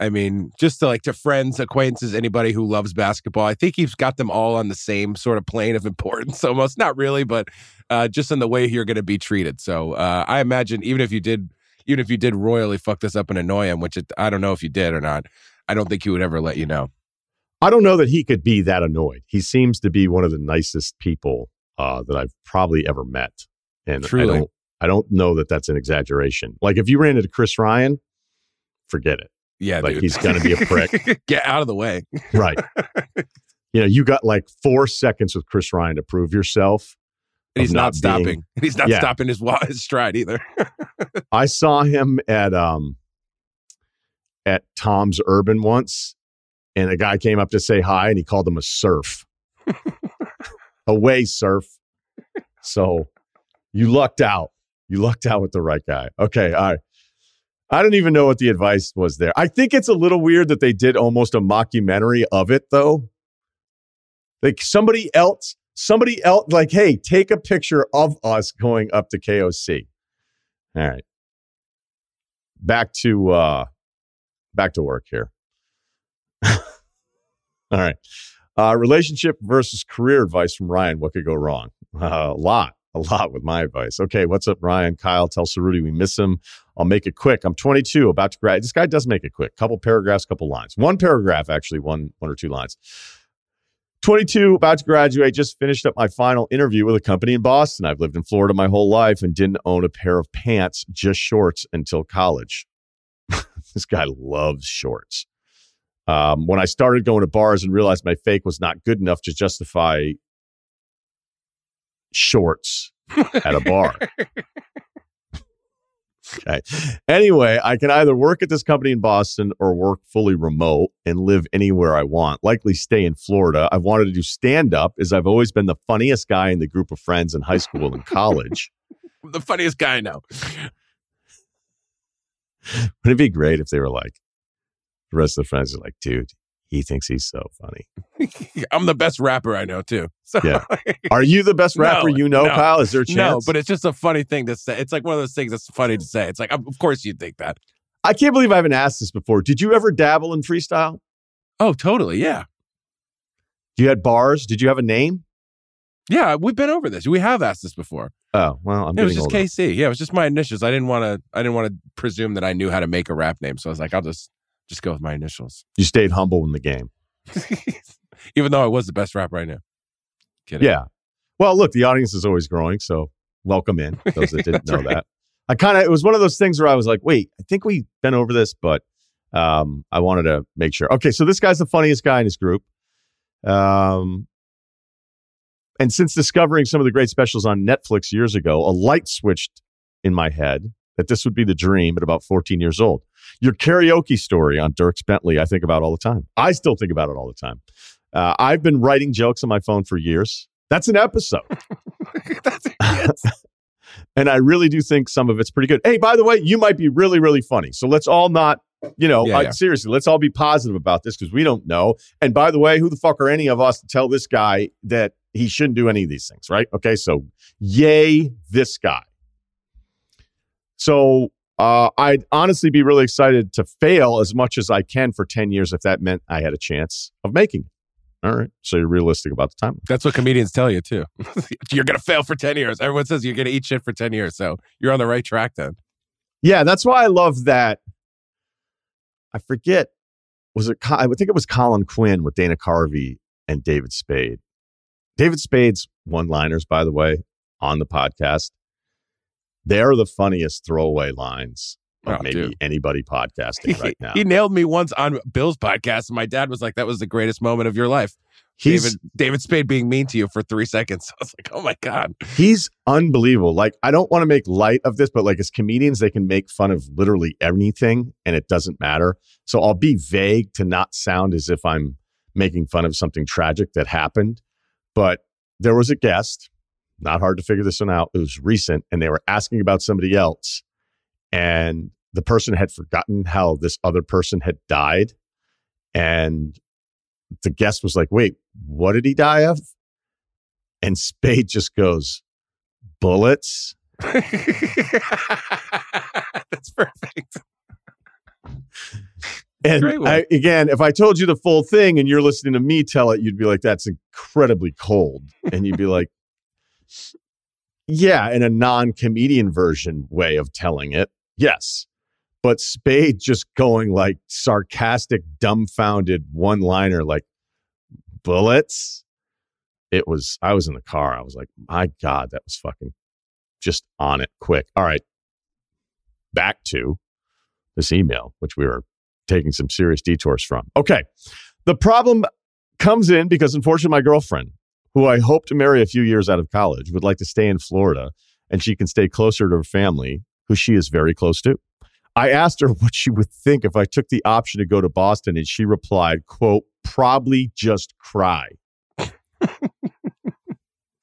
Speaker 4: I mean, just to like to friends, acquaintances, anybody who loves basketball. I think he's got them all on the same sort of plane of importance, almost not really, but uh, just in the way you're going to be treated. So uh, I imagine even if you did, even if you did royally fuck this up and annoy him, which it, I don't know if you did or not, I don't think he would ever let you know.
Speaker 1: I don't know that he could be that annoyed. He seems to be one of the nicest people uh, that I've probably ever met, and I don't. I don't know that that's an exaggeration. Like if you ran into Chris Ryan, forget it.
Speaker 4: Yeah,
Speaker 1: Like,
Speaker 4: dude.
Speaker 1: he's gonna be a prick.
Speaker 4: Get out of the way.
Speaker 1: Right. you know, you got like four seconds with Chris Ryan to prove yourself.
Speaker 4: And he's not,
Speaker 1: not
Speaker 4: stopping.
Speaker 1: being-
Speaker 4: he's not
Speaker 1: Yeah.
Speaker 4: stopping his his stride either.
Speaker 1: I saw him at um at Tom's Urban once, and a guy came up to say hi, and he called him a serf. Away serf. So you lucked out. You lucked out with the right guy. Okay, all right. I don't even know what the advice was there. I think it's a little weird that they did almost a mockumentary of it, though. Like somebody else, somebody else, like, hey, take a picture of us going up to KOC. All right. Back to uh back to work here. All right. Uh relationship versus career advice from ryan. What could go wrong? Uh, a lot a lot with my advice. Okay what's up ryan? Kyle tell Cerruti we miss him. I'll make it quick. I'm 22 about to grad this guy does make it quick. Couple paragraphs couple lines. One paragraph actually one one or two lines 22, about to graduate, just finished up my final interview with a company in Boston. I've lived in Florida my whole life and didn't own a pair of pants, just shorts until college. this guy loves shorts. Um, when I started going to bars and realized my fake was not good enough to justify shorts at a bar. okay. Anyway, I can either work at this company in Boston or work fully remote and live anywhere I want, likely stay in Florida. I've wanted to do stand up as I've always been the funniest guy in the group of friends in high school and college.
Speaker 4: the funniest guy I know.
Speaker 1: Wouldn't it be great if they were like, the rest of the friends are like, dude, he thinks he's so funny.
Speaker 4: I'm the best rapper I know too. So
Speaker 1: Yeah. Are you the best
Speaker 4: No,
Speaker 1: rapper you know,
Speaker 4: no,
Speaker 1: Kyle? Is there a chance?
Speaker 4: no, but it's just a funny thing to say. It's like one of those things that's funny to say. It's like, of course you'd think that.
Speaker 1: I can't believe I haven't asked this before. Did you ever dabble in freestyle?
Speaker 4: Oh, totally. Yeah.
Speaker 1: You had bars? Did you have a name?
Speaker 4: Yeah, we've been over this. We have asked this before.
Speaker 1: Oh well, I'm
Speaker 4: it was just
Speaker 1: older.
Speaker 4: KC. Yeah, it was just my initials. I didn't want to. I didn't want to presume that I knew how to make a rap name, so I was like, I'll just just go with my initials.
Speaker 1: You stayed humble in the game.
Speaker 4: Even though I was the best rapper I knew. Kidding.
Speaker 1: Yeah. Well, look, the audience is always growing, so welcome in those that didn't know
Speaker 4: right.
Speaker 1: that. I kind of it was one of those things where I was like, wait, I think we've been over this, but um, I wanted to make sure. Okay, so this guy's the funniest guy in his group. Um, and since discovering some of the great specials on Netflix years ago, a light switched in my head that this would be the dream at about 14 years old. Your karaoke story on Dierks Bentley, I think about all the time. I still think about it all the time. Uh, I've been writing jokes on my phone for years. That's an episode.
Speaker 4: That's yes.
Speaker 1: and I really do think some of it's pretty good. Hey, by the way, you might be really, really funny. So let's all not, you know,
Speaker 4: Yeah,
Speaker 1: uh,
Speaker 4: yeah.
Speaker 1: seriously, let's all be positive about this because we don't know. And by the way, who the fuck are any of us to tell this guy that he shouldn't do any of these things, right? Okay, so yay, this guy. So uh, I'd honestly be really excited to fail as much as I can for 10 years if that meant I had a chance of making it. All right. So you're realistic about the time.
Speaker 4: That's what comedians tell you too. you're gonna fail for ten years. Everyone says you're gonna eat shit for ten years, so you're on the right track then.
Speaker 1: Yeah, that's why I love that. I forget, was it? I think it was Colin Quinn with Dana Carvey and David Spade. David Spade's one-liners, by the way, on the podcast, they're the funniest throwaway lines of
Speaker 4: Oh,
Speaker 1: maybe
Speaker 4: dude.
Speaker 1: anybody podcasting right now.
Speaker 4: he nailed me once on Bill's podcast, and my dad was like, "That was the greatest moment of your life."
Speaker 1: He's
Speaker 4: David David Spade being mean to you for three seconds. I was like, "Oh my god."
Speaker 1: he's unbelievable. Like I don't want to make light of this, but like as comedians, they can make fun of literally anything, and it doesn't matter. So I'll be vague to not sound as if I'm making fun of something tragic that happened. But there was a guest, not hard to figure this one out. It was recent, and they were asking about somebody else, and the person had forgotten how this other person had died, and the guest was like, "Wait, what did he die of?" And Spade just goes, bullets.
Speaker 4: That's perfect.
Speaker 1: And I, again, if I told you the full thing and you're listening to me tell it, you'd be like, that's incredibly cold. And you'd be like, yeah, in a non comedian version way of telling it. Yes. But Spade just going like sarcastic, dumbfounded one liner, like bullets. It was, I was in the car. I was like, my God, that was fucking just on it quick. All right. Back to this email, which we were taking some serious detours from. Okay. The problem comes in because unfortunately my girlfriend, who I hope to marry a few years out of college, would like to stay in Florida and she can stay closer to her family, who she is very close to. I asked her what she would think if I took the option to go to Boston and she replied, quote, probably just cry.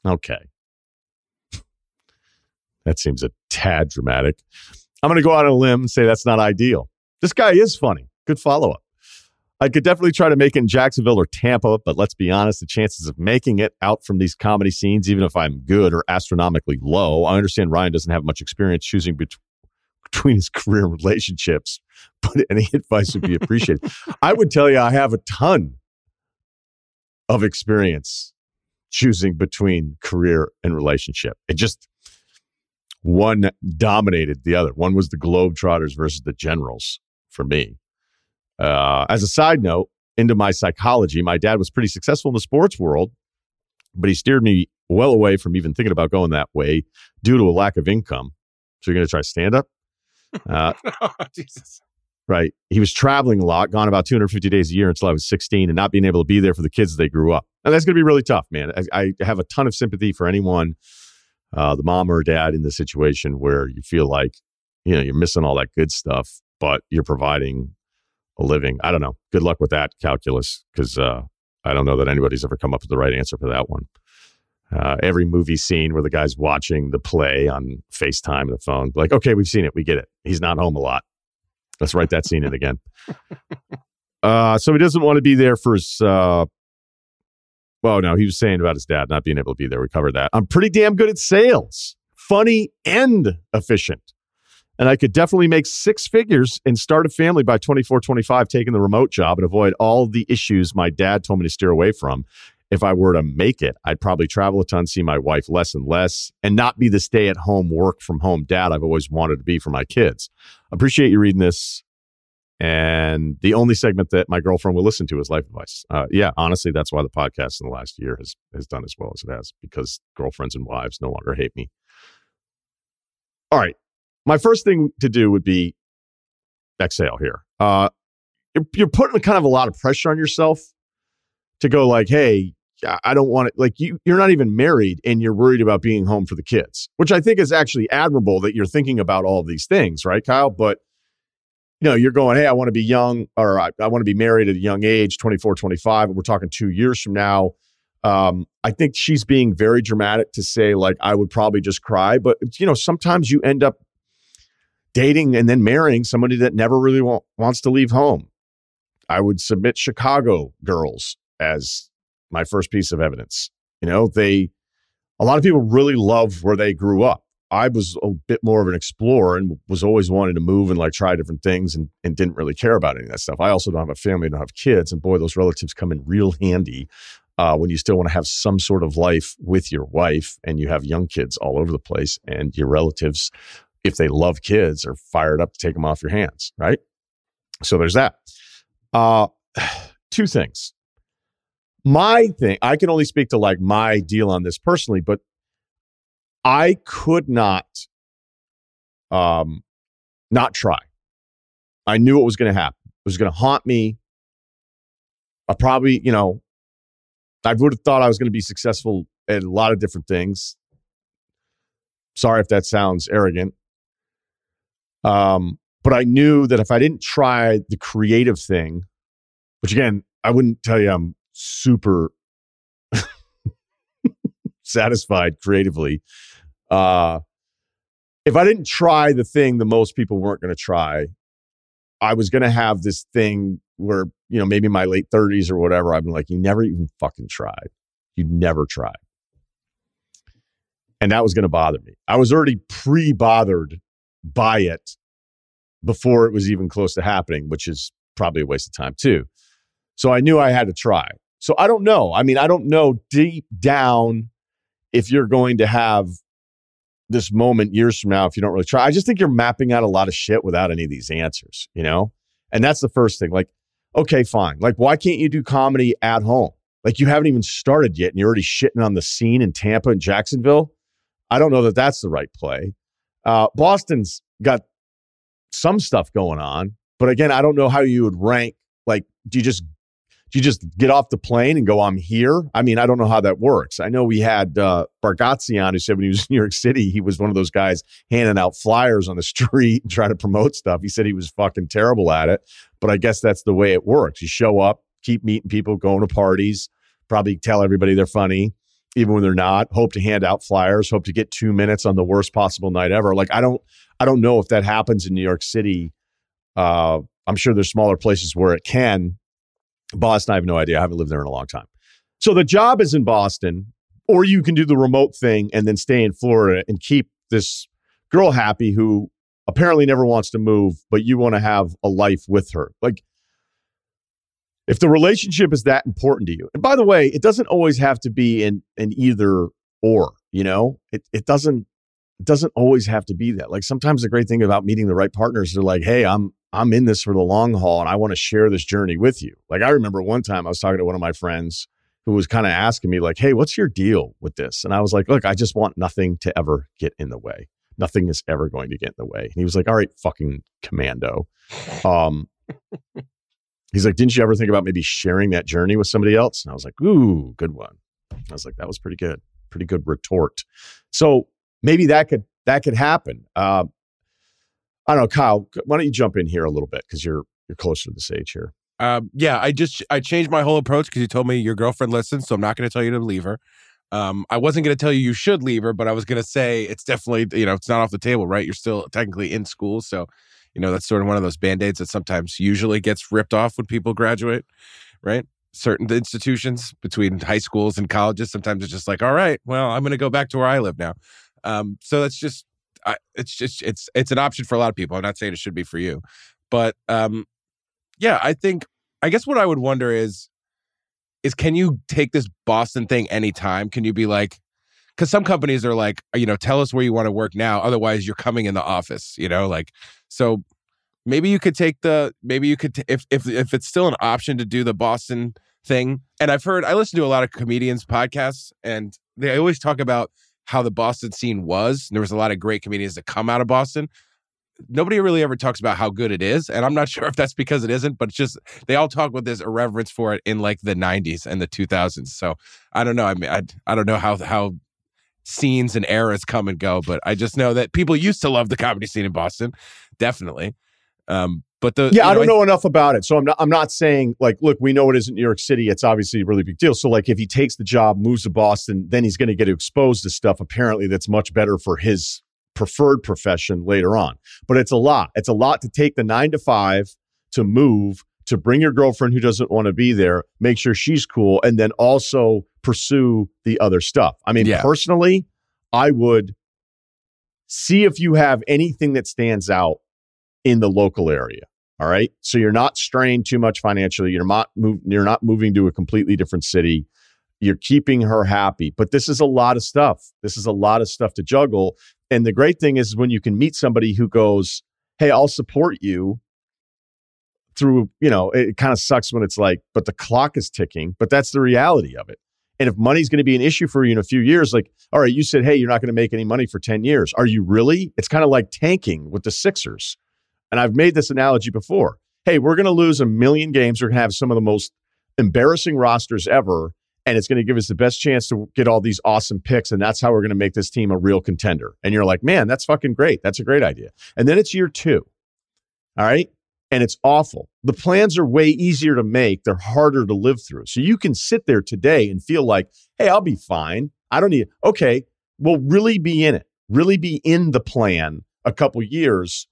Speaker 1: okay. That seems a tad dramatic. I'm going to go out on a limb and say that's not ideal. This guy is funny. Good follow up. I could definitely try to make it in Jacksonville or Tampa, but let's be honest, the chances of making it out from these comedy scenes, even if I'm good, are astronomically low. I understand Ryan doesn't have much experience choosing bet- between his career and relationships, but any advice would be appreciated. I would tell you I have a ton of experience choosing between career and relationship. It just one dominated the other. One was the Globetrotters versus the Generals for me. Uh, as a side note, into my psychology, my dad was pretty successful in the sports world, but he steered me well away from even thinking about going that way due to a lack of income. So you're going to try stand up? Uh,
Speaker 4: oh, Jesus.
Speaker 1: right. He was traveling a lot, gone about 250 days a year until I was 16 and not being able to be there for the kids as they grew up. And that's going to be really tough, man. I, I have a ton of sympathy for anyone, uh, the mom or dad in the situation where you feel like, you know, you're missing all that good stuff, but you're providing a living. I don't know. Good luck with that calculus because uh, I don't know that anybody's ever come up with the right answer for that one. Uh, every movie scene where the guy's watching the play on FaceTime the phone, like, okay, we've seen it. We get it. He's not home a lot. Let's write that scene in again. Uh, so he doesn't want to be there for his. Uh, well, no, he was saying about his dad not being able to be there. We covered that. I'm pretty damn good at sales, funny and efficient. And I could definitely make six figures and start a family by 24, 25, taking the remote job and avoid all the issues my dad told me to steer away from. if I were to make it, I'd probably travel a ton, see my wife less and less, and not be the stay at home, work from home dad I've always wanted to be for my kids. Appreciate you reading this. And the only segment that my girlfriend will listen to is life advice. Uh, yeah, honestly, that's why the podcast in the last year has has done as well as it has because girlfriends and wives no longer hate me. All right, my first thing to do would be exhale here. Uh, you're, putting kind of a lot of pressure on yourself to go like, hey, I don't want it. Like you, you're not even married and you're worried about being home for the kids, which I think is actually admirable that you're thinking about all these things, right, Kyle? But you know, you're going, hey, I want to be young or I, I want to be married at a young age, 24, 25. And we're talking two years from now. Um, I think she's being very dramatic to say, like, I would probably just cry. But, you know, sometimes you end up dating and then marrying somebody that never really want, wants to leave home. I would submit Chicago girls as my first piece of evidence. You know, they, a lot of people really love where they grew up. I was a bit more of an explorer and was always wanting to move and like try different things and, and didn't really care about any of that stuff. I also don't have a family, don't have kids. And boy, those relatives come in real handy uh, when you still want to have some sort of life with your wife and you have young kids all over the place and your relatives, if they love kids, are fired up to take them off your hands, right? So there's that. Uh, two things. My thing, I can only speak to like my deal on this personally, but I could not um not try. I knew it was going to happen. It was going to haunt me. I probably, you know, I would have thought I was going to be successful at a lot of different things. Sorry if that sounds arrogant. Um, but I knew that if I didn't try the creative thing, which again, I wouldn't tell you I'm super satisfied creatively uh, if I didn't try the thing that most people weren't going to try, I was going to have this thing where, you know, maybe my late 30s or whatever, I've been like, you never even fucking tried. You never tried. And that was going to bother me. I was already pre bothered by it before it was even close to happening, which is probably a waste of time too. So I knew I had to try. So I don't know. I mean, I don't know deep down if you're going to have this moment years from now if you don't really try. I just think you're mapping out a lot of shit without any of these answers, you know? And that's the first thing. Like, okay, fine. Like, why can't you do comedy at home? Like, you haven't even started yet and you're already shitting on the scene in Tampa and Jacksonville. I don't know that that's the right play. Uh, Boston's got some stuff going on, but again, I don't know how you would rank. Like, do you just do you just get off the plane and go, I'm here? I mean, I don't know how that works. I know we had uh, Bargatze on who said when he was in New York City, he was one of those guys handing out flyers on the street and trying to promote stuff. He said he was fucking terrible at it, but I guess that's the way it works. You show up, keep meeting people, going to parties, probably tell everybody they're funny, even when they're not. Hope to hand out flyers, hope to get two minutes on the worst possible night ever. Like I don't, I don't know if that happens in New York City. Uh, I'm sure there's smaller places where it can, Boston, I have no idea. I haven't lived there in a long time. So the job is in Boston, or you can do the remote thing and then stay in Florida and keep this girl happy who apparently never wants to move, but you want to have a life with her. Like, if the relationship is that important to you, and by the way, it doesn't always have to be in an either or, you know, it, it doesn't, it doesn't always have to be that. Like sometimes the great thing about meeting the right partners, they're like, hey, I'm I'm in this for the long haul and I want to share this journey with you. Like I remember one time I was talking to one of my friends who was kind of asking me like, "Hey, what's your deal with this?" And I was like, "Look, I just want nothing to ever get in the way. Nothing is ever going to get in the way." And he was like, "All right, fucking commando." Um He's like, "Didn't you ever think about maybe sharing that journey with somebody else?" And I was like, "Ooh, good one." I was like, "That was pretty good. Pretty good retort." So, maybe that could that could happen. Uh, I don't know, Kyle. Why don't you jump in here a little bit because you're you're closer to this age here.
Speaker 4: Um, yeah, I just I changed my whole approach because you told me your girlfriend listens, so I'm not going to tell you to leave her. Um, I wasn't going to tell you you should leave her, but I was going to say it's definitely you know it's not off the table, right? You're still technically in school, so you know that's sort of one of those band aids that sometimes usually gets ripped off when people graduate, right? Certain institutions between high schools and colleges, sometimes it's just like, all right, well, I'm going to go back to where I live now. Um, so that's just I, it's just it's it's an option for a lot of people. I'm not saying it should be for you, but um, yeah, I think I guess what I would wonder is is can you take this Boston thing anytime? Can you be like, because some companies are like, you know, tell us where you want to work now. Otherwise, you're coming in the office, you know, like, so maybe you could take the, maybe you could, t- if, if, if it's still an option to do the Boston thing. And I've heard, I listen to a lot of comedians' podcasts, and they always talk about how the Boston scene was. There was a lot of great comedians that come out of Boston. Nobody really ever talks about how good it is. And I'm not sure if that's because it isn't, but it's just they all talk with this irreverence for it in like the 90s and the 2000s. So I don't know. I mean, I, I don't know how, how scenes and eras come and go, but I just know that people used to love the comedy scene in Boston. Definitely. Um, but the
Speaker 1: yeah, I don't know, know enough about it, so I'm not. I'm not saying like, look, we know it isn't New York City. It's obviously a really big deal. So like, if he takes the job, moves to Boston, then he's going to get exposed to stuff apparently that's much better for his preferred profession later on. But it's a lot. It's a lot to take the nine to five to move to bring your girlfriend who doesn't want to be there, make sure she's cool, and then also pursue the other stuff. I mean, yeah. personally, I would see if you have anything that stands out in the local area. All right. So you're not strained too much financially. You're not move, you're not moving to a completely different city. You're keeping her happy. But this is a lot of stuff. This is a lot of stuff to juggle. And the great thing is when you can meet somebody who goes, Hey, I'll support you through, you know, it kind of sucks when it's like, but the clock is ticking, but that's the reality of it. And if money's going to be an issue for you in a few years, like, all right, you said, hey, you're not going to make any money for 10 years. Are you really? It's kind of like tanking with the Sixers. And I've made this analogy before. Hey, we're going to lose a million games. We're going to have some of the most embarrassing rosters ever. And it's going to give us the best chance to get all these awesome picks. And that's how we're going to make this team a real contender. And you're like, man, that's fucking great. That's a great idea. And then it's year two. All right. And it's awful. The plans are way easier to make, they're harder to live through. So you can sit there today and feel like, hey, I'll be fine. I don't need, okay, well, really be in it, really be in the plan a couple years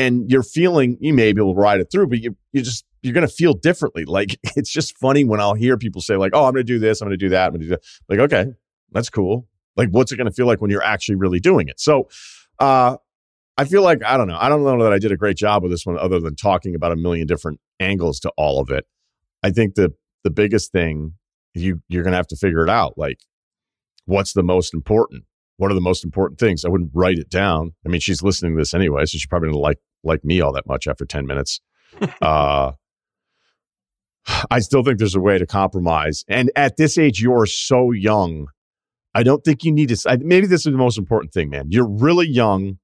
Speaker 1: and you're feeling you may be able to ride it through, but you you just you're gonna feel differently. Like it's just funny when I'll hear people say like, "Oh, I'm gonna do this, I'm gonna do that, I'm gonna do that." Like, okay, that's cool. Like, what's it gonna feel like when you're actually really doing it? So, uh, I feel like I don't know. I don't know that I did a great job with this one, other than talking about a million different angles to all of it. I think the the biggest thing you you're gonna have to figure it out. Like, what's the most important? What are the most important things? I wouldn't write it down. I mean, she's listening to this anyway, so she probably doesn't like like me all that much after 10 minutes. uh, I still think there's a way to compromise. And at this age, you're so young. I don't think you need to. Maybe this is the most important thing, man. You're really young.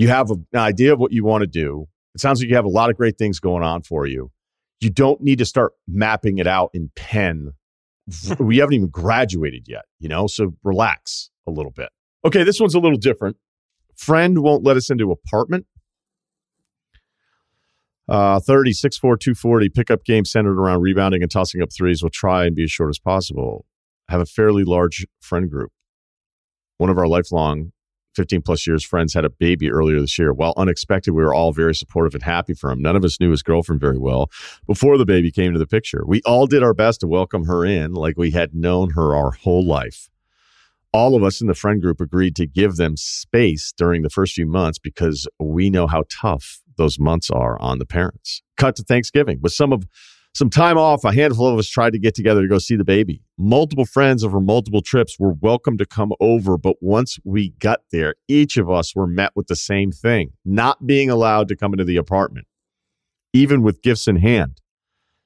Speaker 1: You have an idea of what you want to do. It sounds like you have a lot of great things going on for you. You don't need to start mapping it out in pen. we haven't even graduated yet, you know? So relax a little bit. Okay, this one's a little different. Friend won't let us into apartment. Uh, 30, 6'4, 240, pickup game centered around rebounding and tossing up threes. We'll try and be as short as possible. Have a fairly large friend group. One of our lifelong 15 plus years friends had a baby earlier this year. While unexpected, we were all very supportive and happy for him. None of us knew his girlfriend very well before the baby came to the picture. We all did our best to welcome her in like we had known her our whole life. All of us in the friend group agreed to give them space during the first few months because we know how tough those months are on the parents. Cut to Thanksgiving with some of some time off. A handful of us tried to get together to go see the baby. Multiple friends over multiple trips were welcome to come over, but once we got there, each of us were met with the same thing: not being allowed to come into the apartment, even with gifts in hand.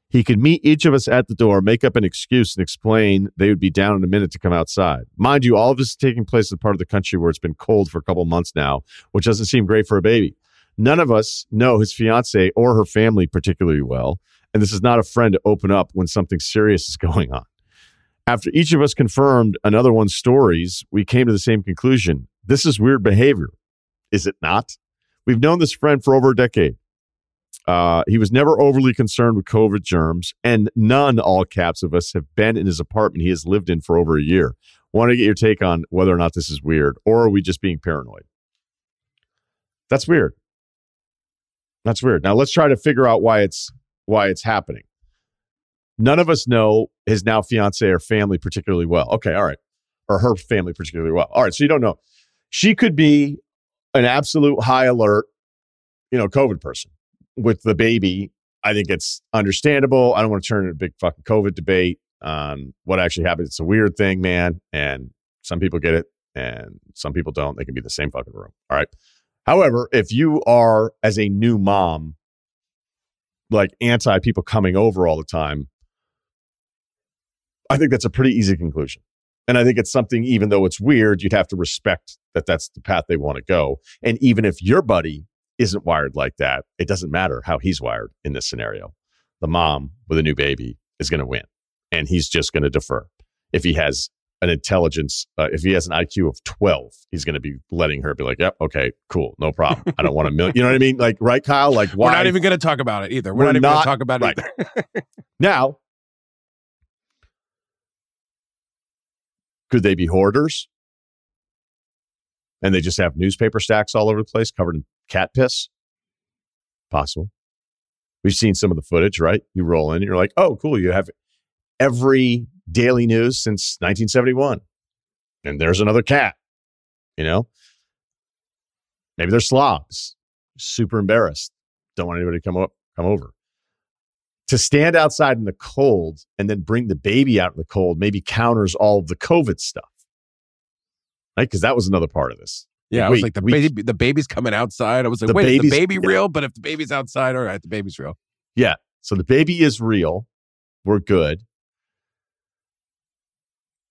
Speaker 1: He could meet each of us at the door, make up an excuse, and explain they would be down in a minute to come outside. Mind you, all of this is taking place in part of the country where it's been cold for a couple months now, which doesn't seem great for a baby. None of us know his fiance or her family particularly well, and this is not a friend to open up when something serious is going on. After each of us confirmed another one's stories, we came to the same conclusion. This is weird behavior, is it not? We've known this friend for over a decade. Uh, he was never overly concerned with COVID germs, and none, all caps, of us have been in his apartment he has lived in for over a year. Want to get your take on whether or not this is weird, or are we just being paranoid? That's weird. That's weird. Now let's try to figure out why it's why it's happening. None of us know his now fiance or family particularly well. Okay, all right. Or her family particularly well. All right, so you don't know. She could be an absolute high alert, you know, COVID person with the baby. I think it's understandable. I don't want to turn into a big fucking COVID debate. on what actually happened. It's a weird thing, man, and some people get it and some people don't. They can be the same fucking room. All right. However, if you are as a new mom, like anti people coming over all the time, I think that's a pretty easy conclusion. And I think it's something, even though it's weird, you'd have to respect that that's the path they want to go. And even if your buddy isn't wired like that, it doesn't matter how he's wired in this scenario. The mom with a new baby is going to win, and he's just going to defer. If he has an intelligence, uh, if he has an IQ of 12, he's going to be letting her be like, yep, okay, cool, no problem. I don't want a million. You know what I mean? Like, right, Kyle? Like, why?
Speaker 4: We're not even going to talk about it either. We're,
Speaker 1: We're
Speaker 4: not even going to talk about it either.
Speaker 1: Now, could they be hoarders? And they just have newspaper stacks all over the place covered in cat piss? Possible. We've seen some of the footage, right? You roll in and you're like, oh, cool. You have every daily news since 1971. And there's another cat, you know? Maybe they're slobs, super embarrassed, don't want anybody to come up, come over to stand outside in the cold and then bring the baby out in the cold maybe counters all of the COVID stuff. Right? Because that was another part of this.
Speaker 4: Yeah, I
Speaker 1: We-
Speaker 4: was like the
Speaker 1: we-
Speaker 4: baby, the baby's coming outside. I was like,
Speaker 1: The
Speaker 4: wait, is the baby
Speaker 1: yeah.
Speaker 4: real? But if the baby's outside, all right, the baby's real. Yeah.
Speaker 1: So the baby is real. We're good.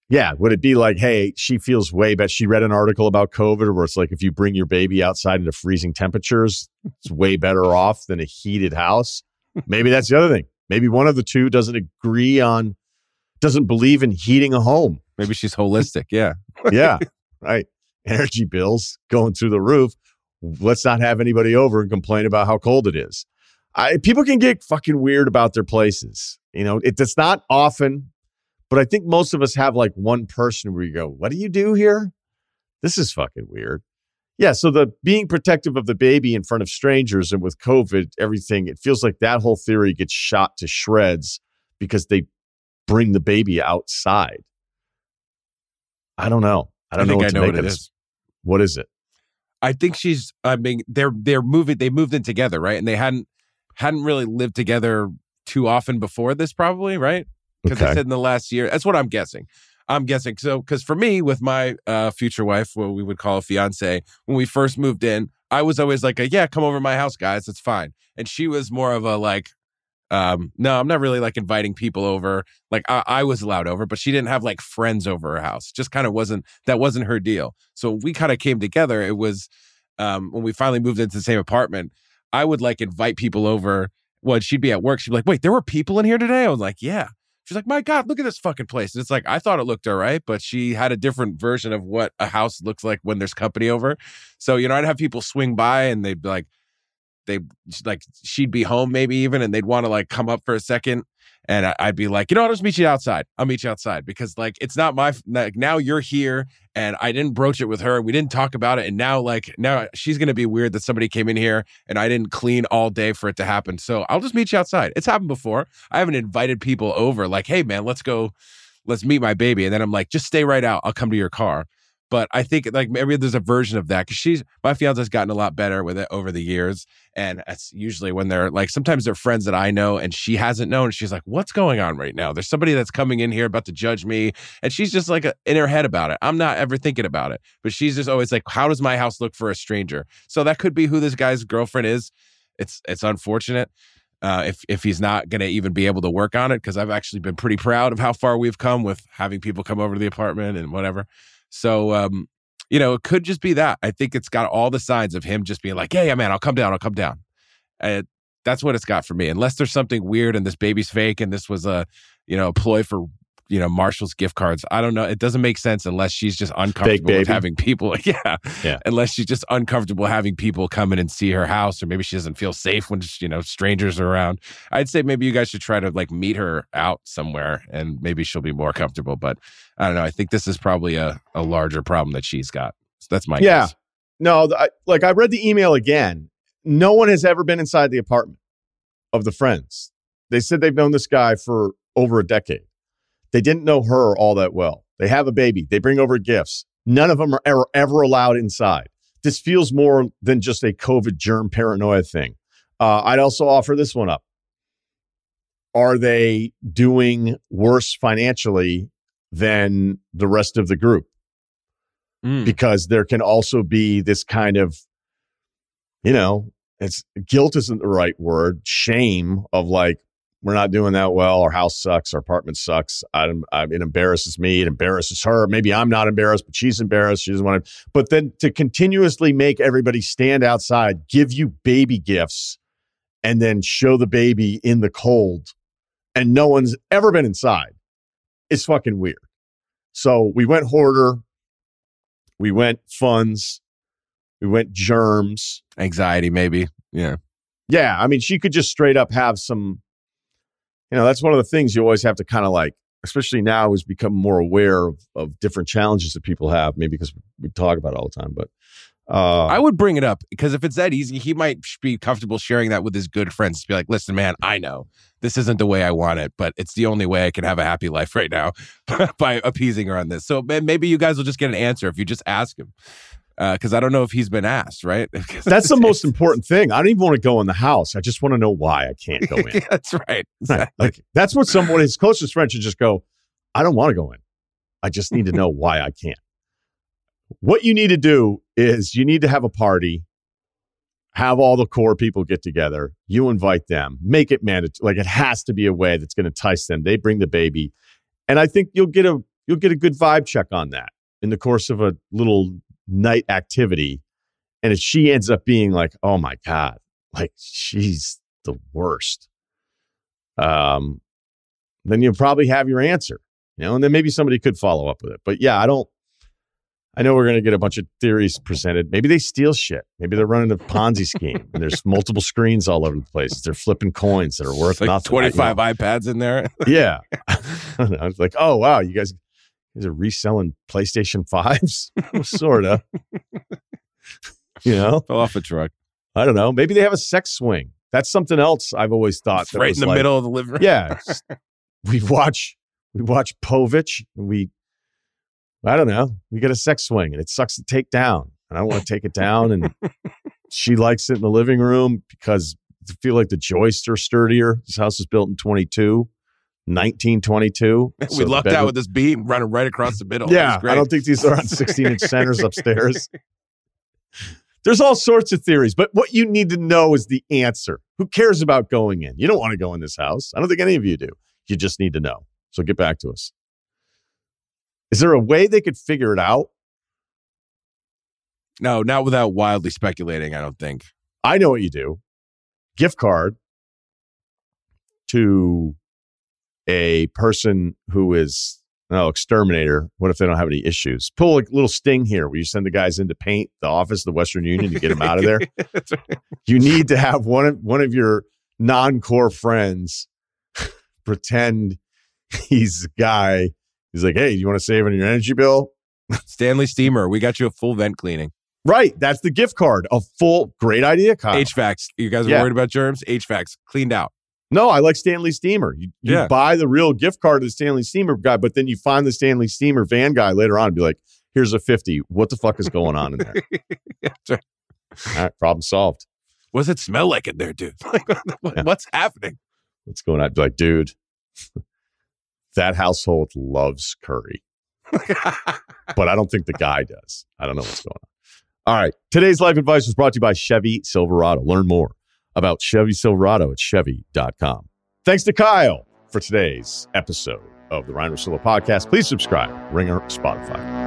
Speaker 1: Yeah. Would it be like, hey, she feels way better? She read an article about COVID where it's like if you bring your baby outside into freezing temperatures, it's way better off than a heated house. Maybe that's the other thing. Maybe one of the two doesn't agree on, doesn't believe in heating a home.
Speaker 4: Maybe she's holistic. Yeah.
Speaker 1: yeah, right. Energy bills going through the roof. Let's not have anybody over and complain about how cold it is. I, people can get fucking weird about their places. You know, it, it's not often, but I think most of us have like one person where you go, "What do you do here? This is fucking weird." Yeah. So the being protective of the baby in front of strangers and with COVID, everything it feels like that whole theory gets shot to shreds because they bring the baby outside. I don't know. I don't know
Speaker 4: think
Speaker 1: what
Speaker 4: I
Speaker 1: to
Speaker 4: know
Speaker 1: make
Speaker 4: what
Speaker 1: of
Speaker 4: it
Speaker 1: this.
Speaker 4: is.
Speaker 1: What is it?
Speaker 4: I think she's. I mean, they're they're moving. They moved in together, right? And they hadn't hadn't really lived together too often before this, probably, right? Because
Speaker 1: Okay.
Speaker 4: said in the last year. That's what I'm guessing. I'm guessing. So, because for me, with my uh, future wife, what we would call a fiance, when we first moved in, I was always like, a, "Yeah, come over to my house, guys. It's fine." And she was more of a like, um, "No, I'm not really like inviting people over. Like, I, I was allowed over, but she didn't have like friends over her house. Just kind of wasn't that wasn't her deal. So we kind of came together. It was um, when we finally moved into the same apartment. I would like invite people over. Well, she'd be at work. She'd be like, "Wait, there were people in here today." I was like, "Yeah." She's like, "My God, look at this fucking place." And it's like I thought it looked all right, but she had a different version of what a house looks like when there's company over. So you know, I'd have people swing by and they'd be like, they like she'd be home maybe even, and they'd want to like come up for a second, and I- I'd be like, you know, I'll just meet you outside. I'll meet you outside because like it's not my like now you're here and I didn't broach it with her. We didn't talk about it, and now like now she's gonna be weird that somebody came in here and I didn't clean all day for it to happen. So I'll just meet you outside. It's happened before. I haven't invited people over like, hey man, let's go, let's meet my baby, and then I'm like, just stay right out. I'll come to your car. But I think like maybe there's a version of that because she's my fiance's gotten a lot better with it over the years, and that's usually when they're like sometimes they're friends that I know and she hasn't known. She's like, "What's going on right now?" There's somebody that's coming in here about to judge me, and she's just like uh, in her head about it. I'm not ever thinking about it, but she's just always like, "How does my house look for a stranger?" So that could be who this guy's girlfriend is. It's it's unfortunate. Uh, if if he's not going to even be able to work on it, because I've actually been pretty proud of how far we've come with having people come over to the apartment and whatever. So, um, you know, it could just be that. I think it's got all the signs of him just being like, "Yeah, yeah, man, I'll come down. I'll come down." And that's what it's got for me. Unless there's something weird and this baby's fake and this was a, you know, a ploy for you know Marshall's gift cards. I don't know. It doesn't make sense unless she's just uncomfortable with having people. Yeah,
Speaker 1: Yeah.
Speaker 4: Unless she's just uncomfortable having people come in and see her house, or maybe she doesn't feel safe when you know strangers are around. I'd say maybe you guys should try to like meet her out somewhere, and maybe she'll be more comfortable. But I don't know. I think this is probably a, a larger problem that she's got. So that's my
Speaker 1: Yeah.
Speaker 4: guess.
Speaker 1: No, I, like I read the email again. No one has ever been inside the apartment of the friends. They said they've known this guy for over a decade. They didn't know her all that well. They have a baby. They bring over gifts. None of them are ever, ever allowed inside. This feels more than just a COVID germ paranoia thing. Uh, I'd also offer this one up. are they doing worse financially than the rest of the group?
Speaker 4: Mm.
Speaker 1: Because there can also be this kind of, you know, it's guilt isn't the right word, shame of like, we're not doing that well. Our house sucks. Our apartment sucks. I, I, it embarrasses me. It embarrasses her. Maybe I'm not embarrassed, but she's embarrassed. She doesn't want to. But then to continuously make everybody stand outside, give you baby gifts, and then show the baby in the cold, and no one's ever been inside, It's fucking weird. So we went hoarder. We went funds. We went germs.
Speaker 4: Anxiety, maybe. Yeah.
Speaker 1: Yeah. I mean, she could just straight up have some you know, that's one of the things you always have to kind of like, especially now, is become more aware of, of different challenges that people have, maybe because we talk about it all the time. But uh,
Speaker 4: I would bring it up because if it's that easy, he might be comfortable sharing that with his good friends. To be like, listen, man, I know this isn't the way I want it, but it's the only way I can have a happy life right now by appeasing her on this. So maybe you guys will just get an answer if you just ask him because uh, I don't know if he's been asked, right?
Speaker 1: That's the most important thing. I don't even want to go in the house. I just want to know why I can't go in.
Speaker 4: that's right. Exactly.
Speaker 1: Like that's what someone his closest friend should just go. I don't want to go in. I just need to know why I can't. What you need to do is you need to have a party, have all the core people get together. You invite them, make it mandatory. Like it has to be a way that's going to entice them. They bring the baby, and I think you'll get a you'll get a good vibe check on that in the course of a little night activity. And if she ends up being like, oh my God, like she's the worst, um, then you'll probably have your answer, you know, and then maybe somebody could follow up with it. But yeah, I don't, I know we're going to get a bunch of theories presented. Maybe they steal shit. Maybe they're running a Ponzi scheme and there's multiple screens all over the place. They're flipping coins that are worth
Speaker 4: like
Speaker 1: nothing.
Speaker 4: 25 iPads in there.
Speaker 1: yeah. I was like, oh, wow, you guys is it reselling PlayStation 5s? sort of. you know?
Speaker 4: Fell off a truck.
Speaker 1: I don't know. Maybe they have a sex swing. That's something else I've always thought.
Speaker 4: It's right in the
Speaker 1: like,
Speaker 4: middle of the living room.
Speaker 1: Yeah. we watch we watch Povich and we I don't know. We get a sex swing and it sucks to take down. And I don't want to take it down. And she likes it in the living room because I feel like the joists are sturdier. This house was built in 22. 1922.
Speaker 4: we so lucked out with this beam running right across the middle.
Speaker 1: Yeah, I don't think these are on 16 inch centers upstairs. There's all sorts of theories, but what you need to know is the answer. Who cares about going in? You don't want to go in this house. I don't think any of you do. You just need to know. So get back to us. Is there a way they could figure it out?
Speaker 4: No, not without wildly speculating, I don't think.
Speaker 1: I know what you do. Gift card to a person who is no exterminator. What if they don't have any issues? Pull a little sting here where you send the guys in to paint the office, the Western Union, to get them out of there. You need to have one of one of your non-core friends pretend he's a guy. He's like, hey, do you want to save on your energy bill?
Speaker 4: Stanley Steamer, we got you a full vent cleaning.
Speaker 1: Right. That's the gift card. A full, great idea, Kyle.
Speaker 4: HVACs. You guys are yeah. worried about germs? HVACs cleaned out.
Speaker 1: No, I like Stanley Steamer. You, you yeah. buy the real gift card of the Stanley Steamer guy, but then you find the Stanley Steamer van guy later on and be like, here's a 50. What the fuck is going on in there? yeah, right. All right, problem solved.
Speaker 4: What does it smell like in there, dude? Like, what, yeah. What's happening?
Speaker 1: What's going on? Be like, dude, that household loves curry. but I don't think the guy does. I don't know what's going on. All right. Today's life advice was brought to you by Chevy Silverado. Learn more about Chevy Silverado at Chevy.com. Thanks to Kyle for today's episode of the Ryen Russillo podcast. Please subscribe, Ringer, Spotify.